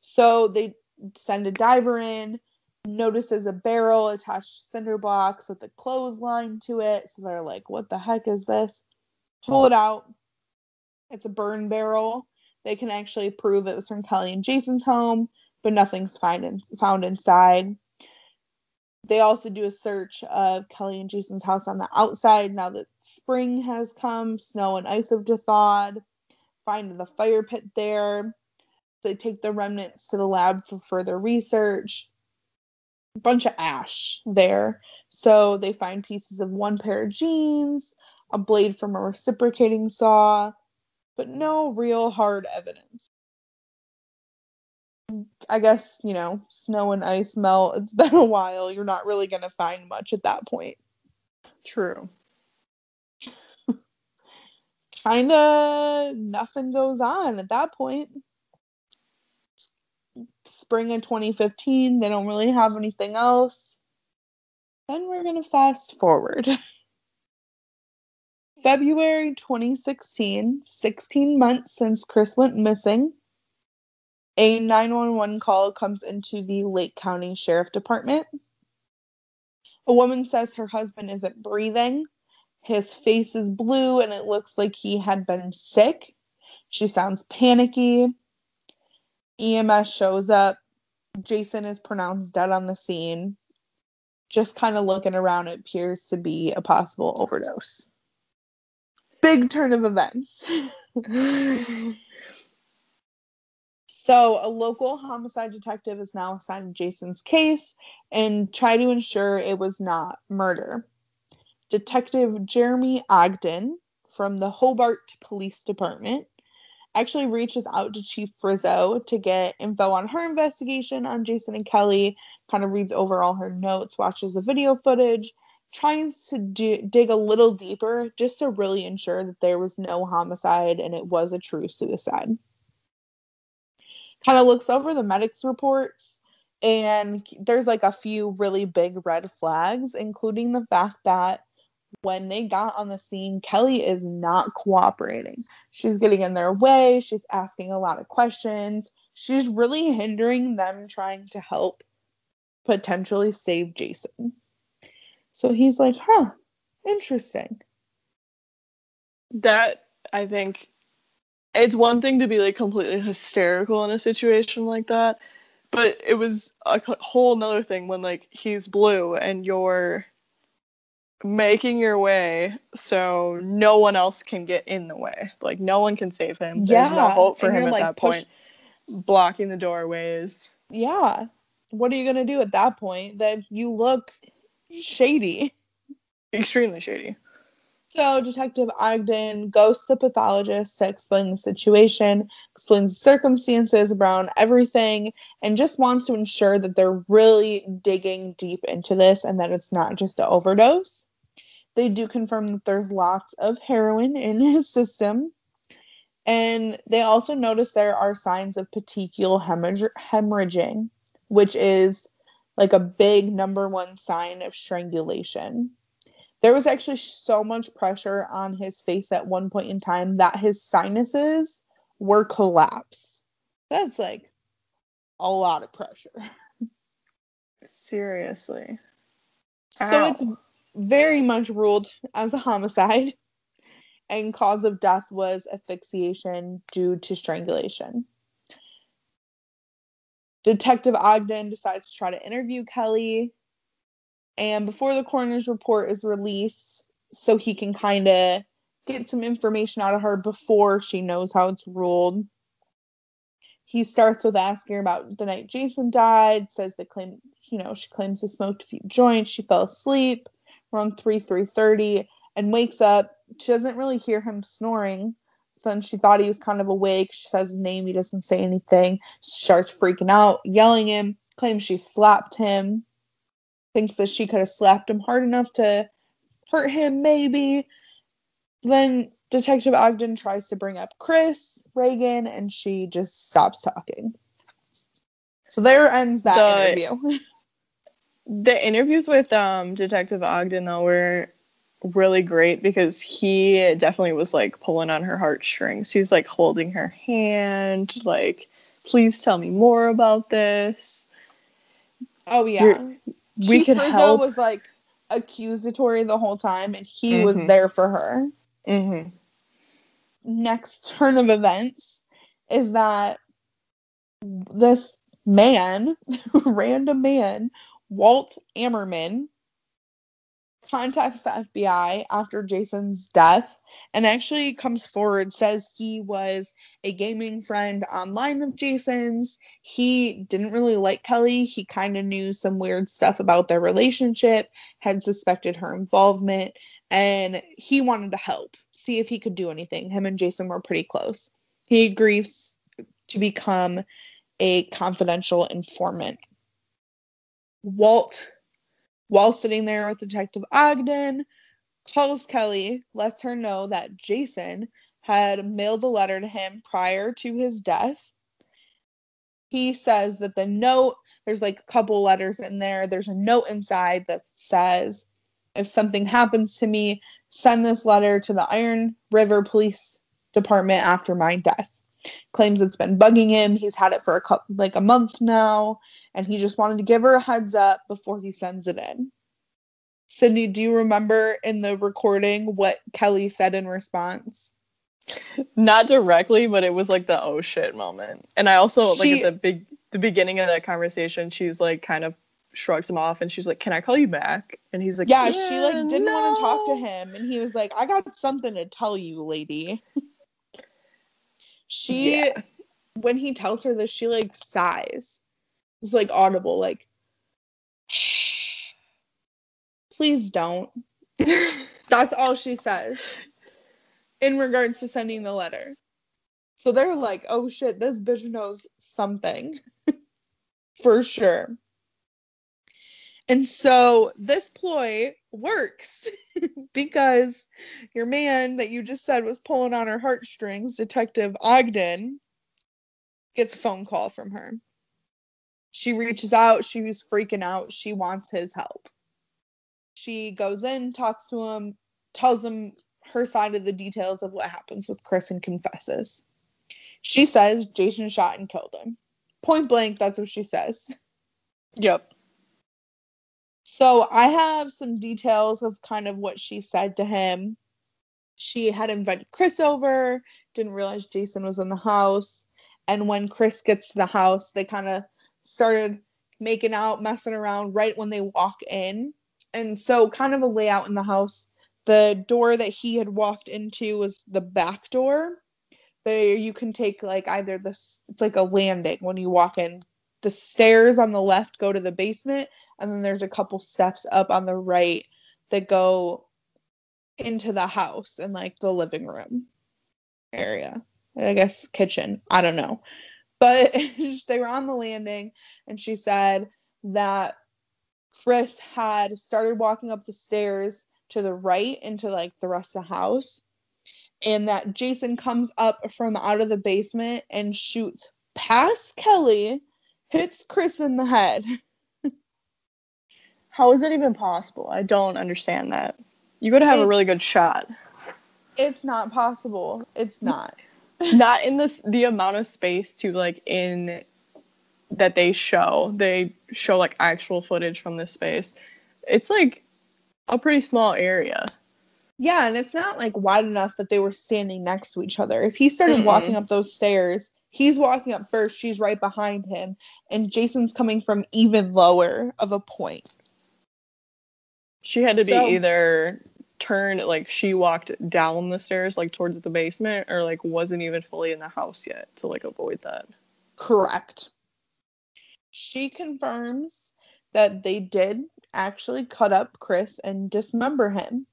So they send a diver in, notices a barrel attached to cinder blocks with a clothesline to it. So they're like, what the heck is this? Pull it out. It's a burn barrel. They can actually prove it was from Kelly and Jason's home, but nothing's find in, found inside. They also do a search of Kelly and Jason's house on the outside now that spring has come, snow and ice have thawed. Find the fire pit there. They take the remnants to the lab for further research. A bunch of ash there. So they find pieces of one pair of jeans, a blade from a reciprocating saw, but no real hard evidence. I guess, you know, snow and ice melt. It's been a while. You're not really going to find much at that point. True. kind of nothing goes on at that point. Spring of 2015, they don't really have anything else. Then we're going to fast forward. February 2016, 16 months since Chris went missing, a 911 call comes into the Lake County Sheriff Department. A woman says her husband isn't breathing. His face is blue and it looks like he had been sick. She sounds panicky. EMS shows up. Jason is pronounced dead on the scene. Just kind of looking around, it appears to be a possible overdose. Big turn of events. So, a local homicide detective is now assigned Jason's case and try to ensure it was not murder. Detective Jeremy Ogden from the Hobart Police Department actually reaches out to Chief Frizzo to get info on her investigation on Jason and Kelly, kind of reads over all her notes, watches the video footage, tries to do, dig a little deeper just to really ensure that there was no homicide and it was a true suicide. Kind of looks over the medics reports and there's like a few really big red flags including the fact that when they got on the scene kelly is not cooperating. She's getting in their way she's asking a lot of questions she's really hindering them trying to help potentially save jason so he's like huh interesting that i think it's one thing to be like completely hysterical in a situation like that, but it was a whole nother thing when like he's blue and you're making your way so no one else can get in the way. Like no one can save him. There's no hope for him at like, that push- point. Blocking the doorways. Yeah. What are you gonna do at that point? That you look shady. Extremely shady. So Detective Ogden goes to pathologist to explain the situation, explains the circumstances around everything, and just wants to ensure that they're really digging deep into this and that it's not just an overdose. They do confirm that there's lots of heroin in his system. And they also notice there are signs of petechial hemorrhaging, which is like a big number one sign of strangulation. There was actually so much pressure on his face at one point in time that his sinuses were collapsed. That's like a lot of pressure. Seriously. Ow. So it's very much ruled as a homicide, and cause of death was asphyxiation due to strangulation. Detective Ogden decides to try to interview Kelly and before the coroner's report is released, so he can kind of get some information out of her before she knows how it's ruled. He starts with asking her about the night Jason died, says they claim, you know, she claims they smoked a few joints, she fell asleep around 3 3.30 and wakes up. She doesn't really hear him snoring. Then she thought he was kind of awake. She says his name, he doesn't say anything. She starts freaking out, yelling him, claims she slapped him thinks that she could have slapped him hard enough to hurt him, maybe. Then Detective Ogden tries to bring up Chris, Regan, and she just stops talking. So there ends that the, interview. the interviews with um, Detective Ogden though were really great because he definitely was like pulling on her heartstrings. He's like holding her hand, like, please tell me more about this. Oh yeah. You're- we Chief could Rizzo help. was like accusatory the whole time, and he was Mhm. there for her. hmm Next turn of events is that this man, random man, Walt Ammerman, contacts the FBI after Jason's death and actually comes forward says he was a gaming friend online of Jason's. He didn't really like Kelly. He kind of knew some weird stuff about their relationship, had suspected her involvement, and he wanted to help, see if he could do anything. Him and Jason were pretty close. He agrees to become a confidential informant. Walt while sitting there with Detective Ogden, calls Kelly, lets her know that Jason had mailed a letter to him prior to his death. He says that the note, there's like a couple letters in there. There's a note inside that says, if something happens to me, send this letter to the Iron River Police Department after my death. Claims it's been bugging him. He's had it for a couple, like a month now and he just wanted to give her a heads up before he sends it in. Sydney, do you remember in the recording what Kelly said in response? Not directly, but it was like the oh shit moment. And I also like at the big the beginning of that conversation, she's like kind of shrugs him off and she's like, Can I call you back? And he's like, Yeah, she like didn't want to talk to him, and he was like, "I got something to tell you, lady." she, Yeah. when he tells her this, she like sighs. It's like audible, like, "Please don't." That's all she says in regards to sending the letter. So they're like, oh shit, this bitch knows something for sure. And so this ploy works because your man that you just said was pulling on her heartstrings, Detective Ogden, gets a phone call from her. She reaches out, She's freaking out, she wants his help. She goes in, talks to him, tells him her side of the details of what happens with Chris and confesses. She says Jason shot and killed him. Point blank, that's what she says. Yep. So I have some details of kind of what she said to him. She had invited Chris over, didn't realize Jason was in the house. And when Chris gets to the house, they kind of started making out, messing around right when they walk in. And so, kind of a layout in the house. The door that he had walked into was the back door. There you can take like either this, it's like a landing when you walk in. The stairs on the left go to the basement, and then there's a couple steps up on the right that go into the house and like the living room area. I guess kitchen. I don't know. But they were on the landing and she said that Chris had started walking up the stairs to the right into like the rest of the house and that Jason comes up from out of the basement and shoots past Kelly, hits Chris in the head. How is that even possible? I don't understand that. You gotta have a really good shot. It's not possible. It's not. Not in this the amount of space to like in that they show. They show like actual footage from this space. It's like a pretty small area. Yeah, and it's not like wide enough that they were standing next to each other. If he started Mm-mm. walking up those stairs, he's walking up first, she's right behind him, and Jason's coming from even lower of a point. She had to be So- either turned like she walked down the stairs like towards the basement or like wasn't even fully in the house yet to like avoid that. Correct. She confirms that they did actually cut up Chris and dismember him.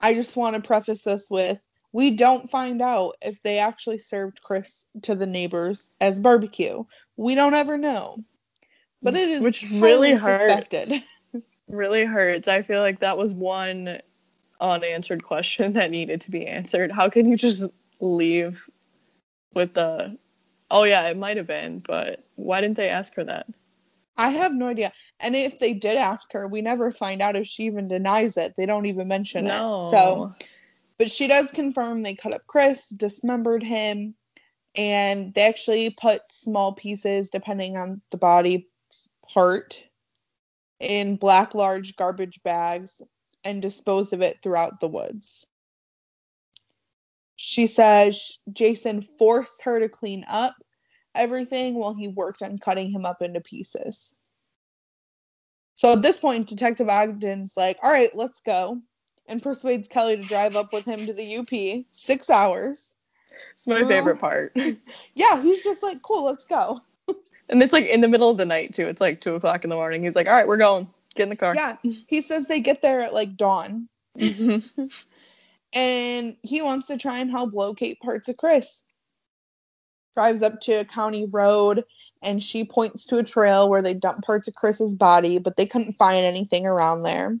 I just want to preface this with we don't find out if they actually served Chris to the neighbors as barbecue. We don't ever know. But it is Which really highly hurts. Really hurts. I feel like that was one unanswered question that needed to be answered. How can you just leave with the oh yeah, it might have been, but why didn't they ask her that? I have no idea. And if they did ask her, we never find out if she even denies it. They don't even mention No. it. So, but she does confirm they cut up Chris, dismembered him, and they actually put small pieces, depending on the body part, in black large garbage bags and disposed of it throughout the woods. She says Jason forced her to clean up everything while he worked on cutting him up into pieces. So at this point, Detective Ogden's like, all right, let's go. And persuades Kelly to drive up with him to the UP. Six hours. It's my favorite part. Yeah, he's just like, cool, let's go. And it's like in the middle of the night too. It's like two o'clock in the morning. He's like, All right, we're going. Get in the car. Yeah. He says they get there at like dawn. Mm-hmm. And he wants to try and help locate parts of Chris. Drives up to a county road and she points to a trail where they dump parts of Chris's body, but they couldn't find anything around there.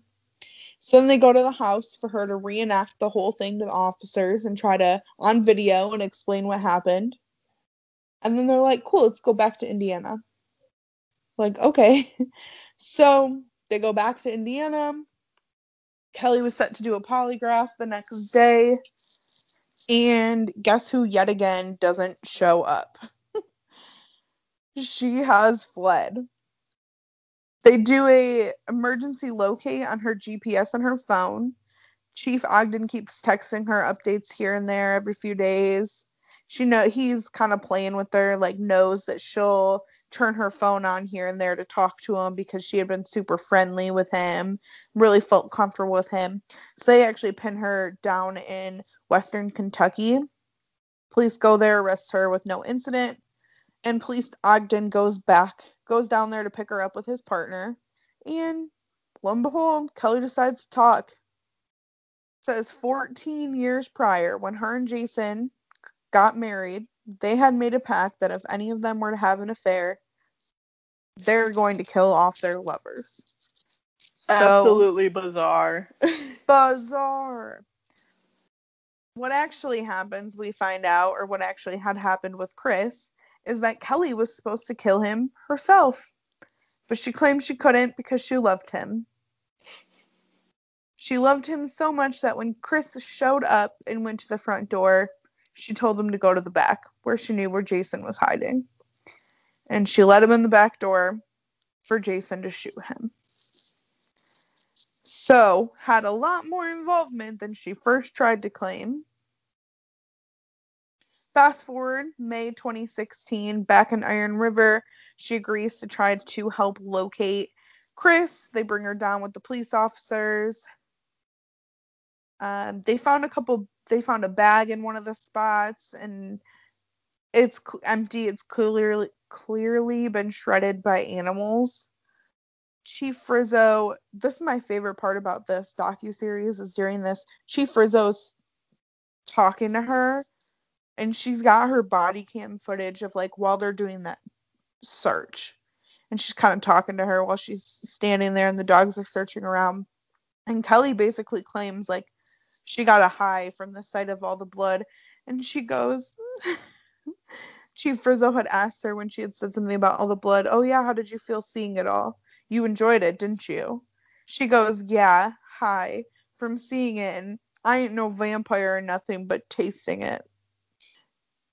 So then they go to the house for her to reenact the whole thing to the officers and try to on video and explain what happened. And then they're like, cool, let's go back to Indiana. Like, okay. So they go back to Indiana. Kelly was set to do a polygraph the next day. And guess who yet again doesn't show up? she has fled. They do a emergency locate on her GPS on her phone. Chief Ogden keeps texting her updates here and there every few days. She know he's kind of playing with her, like knows that she'll turn her phone on here and there to talk to him because she had been super friendly with him, really felt comfortable with him. So they actually pin her down in Western Kentucky. Police go there, arrest her with no incident, and police Ogden goes back, goes down there to pick her up with his partner, and lo and behold, Kelly decides to talk. Says 14 years prior, when her and Jason got married, they had made a pact that if any of them were to have an affair, they're going to kill off their lovers. Absolutely bizarre. Bizarre. What actually happens, we find out, or what actually had happened with Chris, is that Kelly was supposed to kill him herself. But she claimed she couldn't because she loved him. She loved him so much that when Chris showed up and went to the front door, she told him to go to the back where she knew where Jason was hiding. And she let him in the back door for Jason to shoot him. So, had a lot more involvement than she first tried to claim. Fast forward, May 2016, back in Iron River, she agrees to try to help locate Chris. They bring her down with the police officers. Um, they found a couple, they found a bag in one of the spots, and it's cl- empty. It's clearly clearly been shredded by animals. Chief Rizzo, this is my favorite part about this docu series is during this Chief Rizzo's talking to her and she's got her body cam footage of like while they're doing that search. And she's kind of talking to her while she's standing there and the dogs are searching around. And Kelly basically claims like she got a high from the sight of all the blood and she goes Chief Rizzo had asked her when she had said something about all the blood, "Oh yeah, how did you feel seeing it all?" You enjoyed it, didn't you? She goes, Yeah, hi, from seeing it, and I ain't no vampire or nothing but tasting it.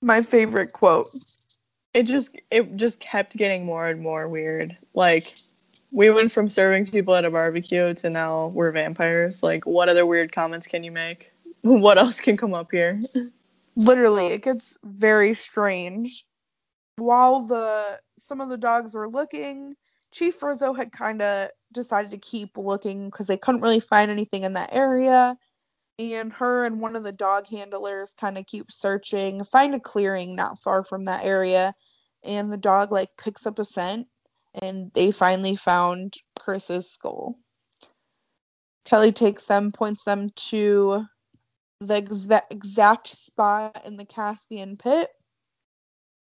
My favorite quote. it just it just kept getting more and more weird. Like we went from serving people at a barbecue to now we're vampires. Like what other weird comments can you make? What else can come up here? Literally, it gets very strange. While the some of the dogs were looking, Chief Rizzo had kind of decided to keep looking because they couldn't really find anything in that area. And her and one of the dog handlers kind of keep searching, find a clearing not far from that area, and the dog like picks up a scent, and they finally found Chris's skull. Kelly takes them, points them to the exa- exact spot in the Caspian pit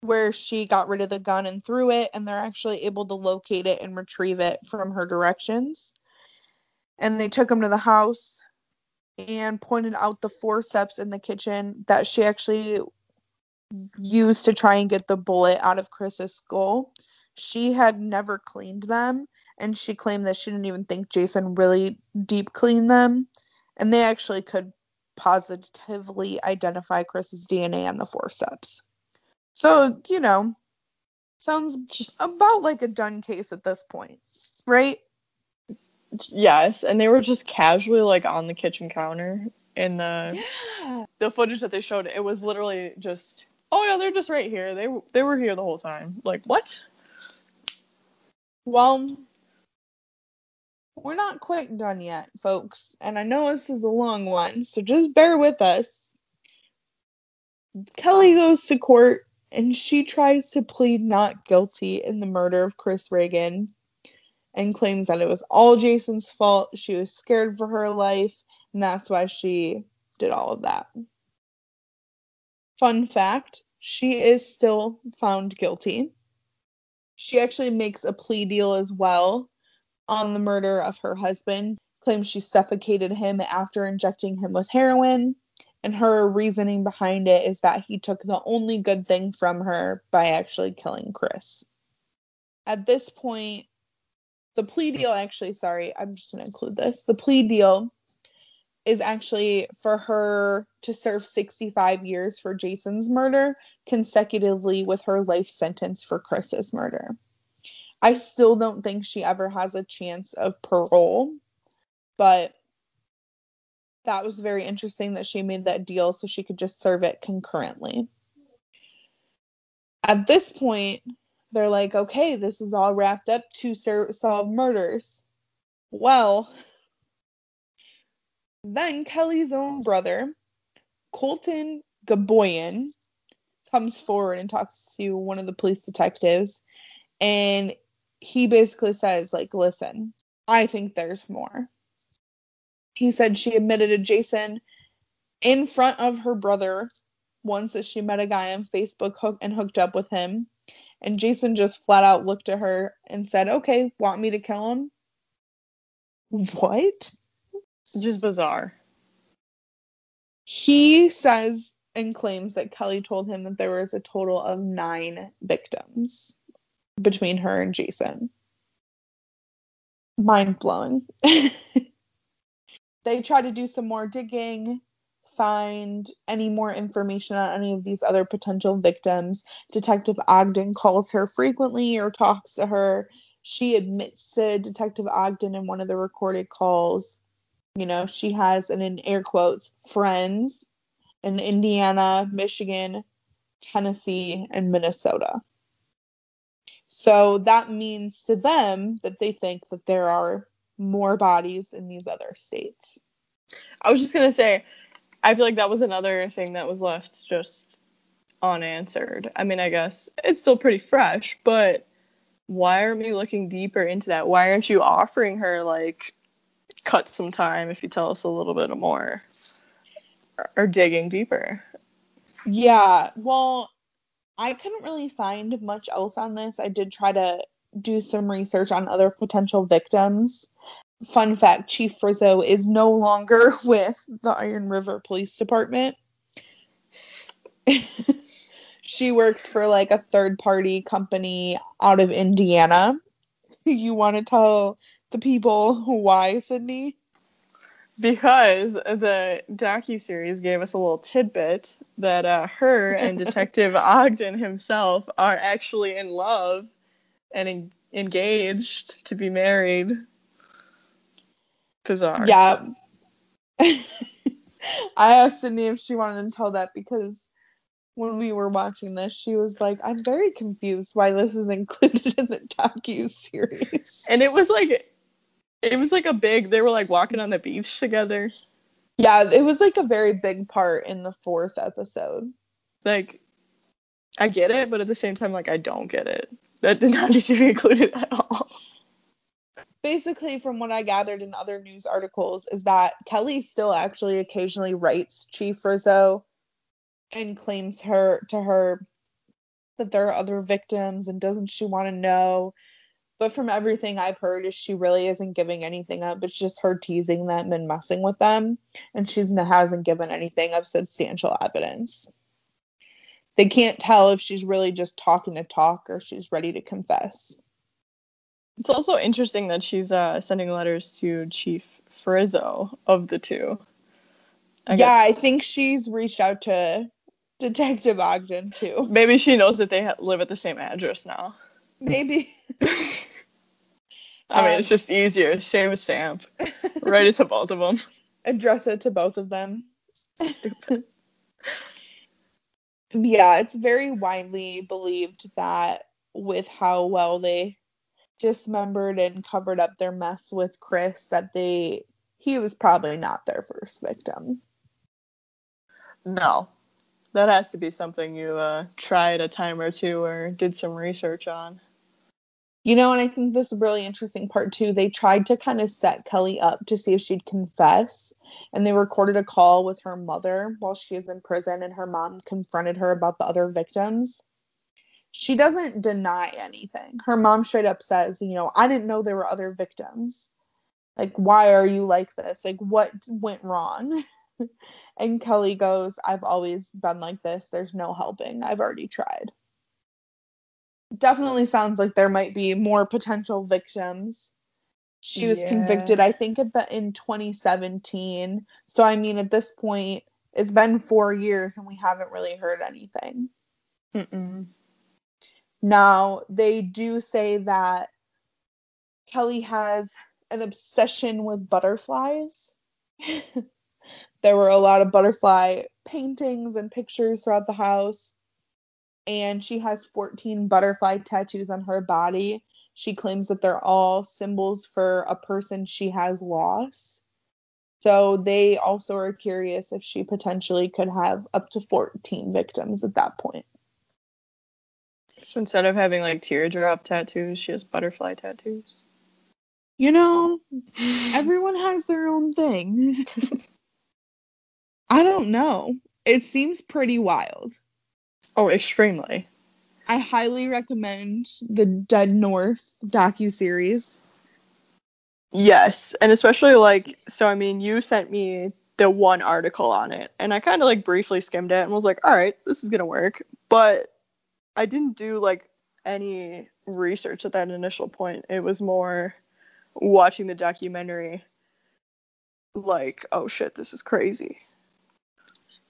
where she got rid of the gun and threw it, and they're actually able to locate it and retrieve it from her directions. And they took him to the house and pointed out the forceps in the kitchen that she actually used to try and get the bullet out of Chris's skull. she had never cleaned them and she claimed that she didn't even think Jason really deep cleaned them and they actually could positively identify Chris's DNA on the forceps. So, you know, sounds just about like a done case at this point, right? Yes, and they were just casually like on the kitchen counter in the Yeah. the footage that they showed. It was literally just, oh yeah, they're just right here. They they were here the whole time. Like what? Well, we're not quite done yet, folks. And I know this is a long one, so just bear with us. Kelly um, goes to court and she tries to plead not guilty in the murder of Chris Regan and claims that it was all Jason's fault. She was scared for her life, and that's why she did all of that. Fun fact she is still found guilty. She actually makes a plea deal as well on the murder of her husband, claims she suffocated him after injecting him with heroin. And her reasoning behind it is that he took the only good thing from her by actually killing Chris. At this point, the plea deal actually, sorry, I'm just going to include this. The plea deal is actually for her to serve 65 years for Jason's murder consecutively with her life sentence for Chris's murder. I still don't think she ever has a chance of parole, but that was very interesting that she made that deal so she could just serve it concurrently. At this point, they're like, okay, this is all wrapped up to ser- solve murders. Well, then Kelly's own brother, Colton Gaboyan, comes forward and talks to one of the police detectives. And he basically says, like, listen, I think there's more. He said she admitted to Jason in front of her brother once that she met a guy on Facebook hook and hooked up with him. And Jason just flat out looked at her and said, Okay, want me to kill him? What? Just bizarre. He says and claims that Kelly told him that there was a total of nine victims between her and Jason. Mind blowing. they try to do some more digging, find any more information on any of these other potential victims. Detective Ogden calls her frequently or talks to her. She admits to Detective Ogden in one of the recorded calls. You know, she has, and in air quotes, friends in Indiana, Michigan, Tennessee, and Minnesota. So that means to them that they think that there are more bodies in these other states. I was just gonna say, I feel like that was another thing that was left just unanswered. I mean, I guess it's still pretty fresh, but why aren't we looking deeper into that? Why aren't you offering her like cut some time if you tell us a little bit more or, or digging deeper? Yeah, well, I couldn't really find much else on this. I did try to do some research on other potential victims. Fun fact Chief Frizzo is no longer with the Iron River Police Department. she works for like a third party company out of Indiana. You want to tell the people why, Sydney? Because the docu series gave us a little tidbit that uh, her and Detective Ogden himself are actually in love and en- engaged to be married. Bizarre. Yeah. I asked Sydney if she wanted to tell that because when we were watching this, she was like, "I'm very confused why this is included in the docu series." And it was like, it was like a big. They were like walking on the beach together. Yeah, it was like a very big part in the fourth episode. Like, I get it, but at the same time, like I don't get it. That did not need to be included at all. Basically, from what I gathered in other news articles, is that Kelly still actually occasionally writes Chief Frizzo and claims her to her that there are other victims and doesn't she want to know? But from everything i've heard is she really isn't giving anything up. It's just her teasing them and messing with them. And she hasn't given anything of substantial evidence. They can't tell if she's really just talking to talk or she's ready to confess. It's also interesting that she's uh, sending letters to Chief Frizzo of the two. I yeah, guess. I think she's reached out to Detective Ogden too. Maybe she knows that they ha- live at the same address now. Maybe. I mean, um, it's just easier. Save a stamp. Write it to both of them. Address it to both of them. Stupid. yeah, it's very widely believed that with how well they dismembered and covered up their mess with Chris, that they he was probably not their first victim. No, that has to be something you uh, tried a time or two or did some research on. You know, and I think this is really interesting part too. They tried to kind of set Kelly up to see if she'd confess, and they recorded a call with her mother while she was in prison, and her mom confronted her about the other victims. She doesn't deny anything. Her mom straight up says, You know, I didn't know there were other victims. Like, why are you like this? Like, what went wrong? and Kelly goes, I've always been like this. There's no helping. I've already tried definitely sounds like there might be more potential victims. She was yeah. convicted, I think, at the in 2017. So I mean, at this point, it's been four years and we haven't really heard anything. Mm-mm. Now they do say that Kelly has an obsession with butterflies. there were a lot of butterfly paintings and pictures throughout the house and she has 14 butterfly tattoos on her body. She claims that they're all symbols for a person she has lost. So they also are curious if she potentially could have up to 14 victims at that point. So instead of having like teardrop tattoos, she has butterfly tattoos. You know, everyone has their own thing. I don't know. It seems pretty wild. Oh, extremely. I highly recommend the Dead North docu series. Yes, and especially like so. I mean, you sent me the one article on it, and I kind of like briefly skimmed it and was like, "All right, this is gonna work," but I didn't do like any research at that initial point. It was more watching the documentary, like, "Oh shit, this is crazy."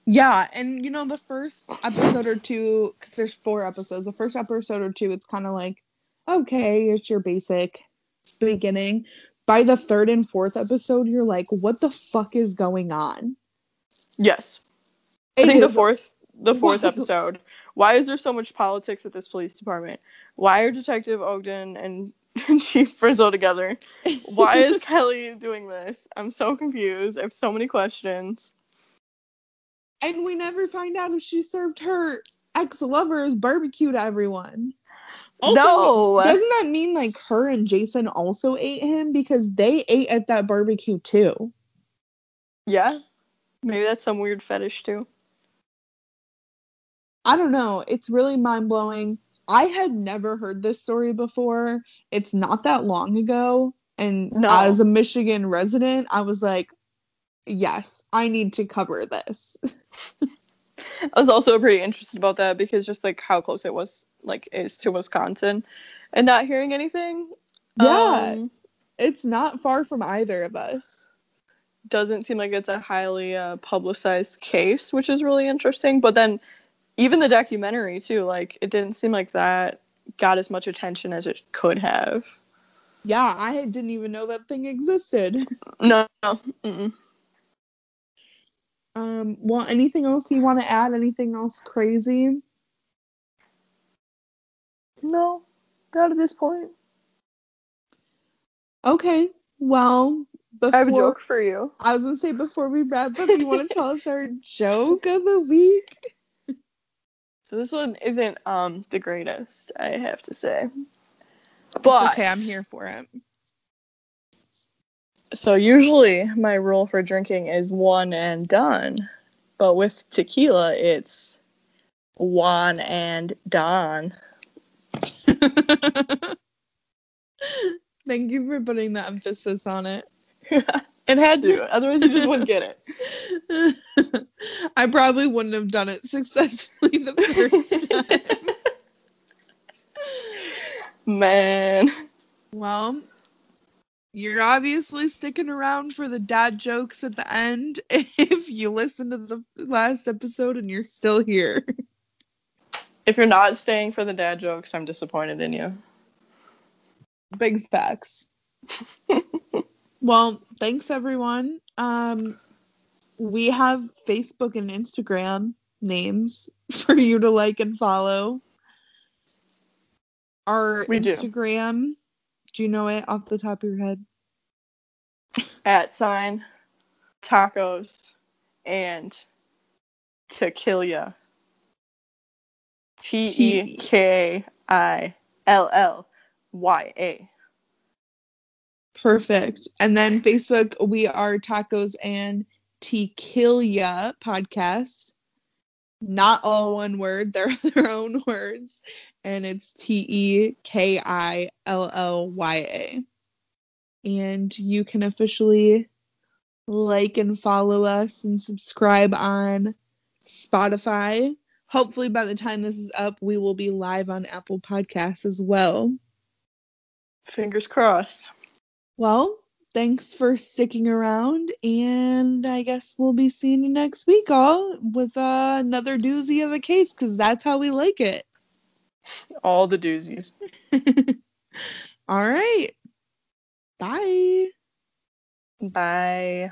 Yeah, and you know the first episode or two, because there's four episodes. The first episode or two, it's kind of like, okay, it's your basic beginning. By the third and fourth episode, you're like, what the fuck is going on? Yes, I think the fourth, the fourth episode. Why is there so much politics at this police department? Why are Detective Ogden and Chief Frizzo together? Why is Kelly doing this? I'm so confused. I have so many questions. And we never find out if she served her ex lovers barbecue to everyone. Also, no. Doesn't that mean like her and Jason also ate him because they ate at that barbecue too? Yeah. Maybe that's some weird fetish too. I don't know. It's really mind blowing. I had never heard this story before. It's not that long ago. And no. as a Michigan resident, I was like, yes, I need to cover this. I was also pretty interested about that because just like how close it was like is to Wisconsin and not hearing anything. Yeah. Um, it's not far from either of us. Doesn't seem like it's a highly uh, publicized case, which is really interesting. But then even the documentary too, like it didn't seem like that got as much attention as it could have. Yeah, I didn't even know that thing existed. No. no. Um, well, anything else you want to add? Anything else crazy? No, not at this point. Okay, well, before, I have a joke for you. I was gonna say before we wrap up, you want to tell us our joke of the week? So this one isn't um the greatest, I have to say. But it's okay, I'm here for it. So usually my rule for drinking is one and done, but with tequila it's one and done. Thank you for putting the emphasis on it. It had to, otherwise you just wouldn't get it. I probably wouldn't have done it successfully the first time. Man. Well, you're obviously sticking around for the dad jokes at the end if you listen to the last episode and you're still here. If you're not staying for the dad jokes, I'm disappointed in you. Big facts. well, thanks everyone. Um we have Facebook and Instagram names for you to like and follow. Our we Instagram, do. do you know it off the top of your head? At sign tacos and tequila. T E K I L L Y A. Perfect. And then Facebook, we are Tacos and Tequila podcast. Not all one word, they're their own words. And it's T E K I L L Y A. And you can officially like and follow us and subscribe on Spotify. Hopefully, by the time this is up, we will be live on Apple Podcasts as well. Fingers crossed. Well, thanks for sticking around, and I guess we'll be seeing you next week, all with uh, another doozy of a case, because that's how we like it. All the doozies. all right. Bye. Bye.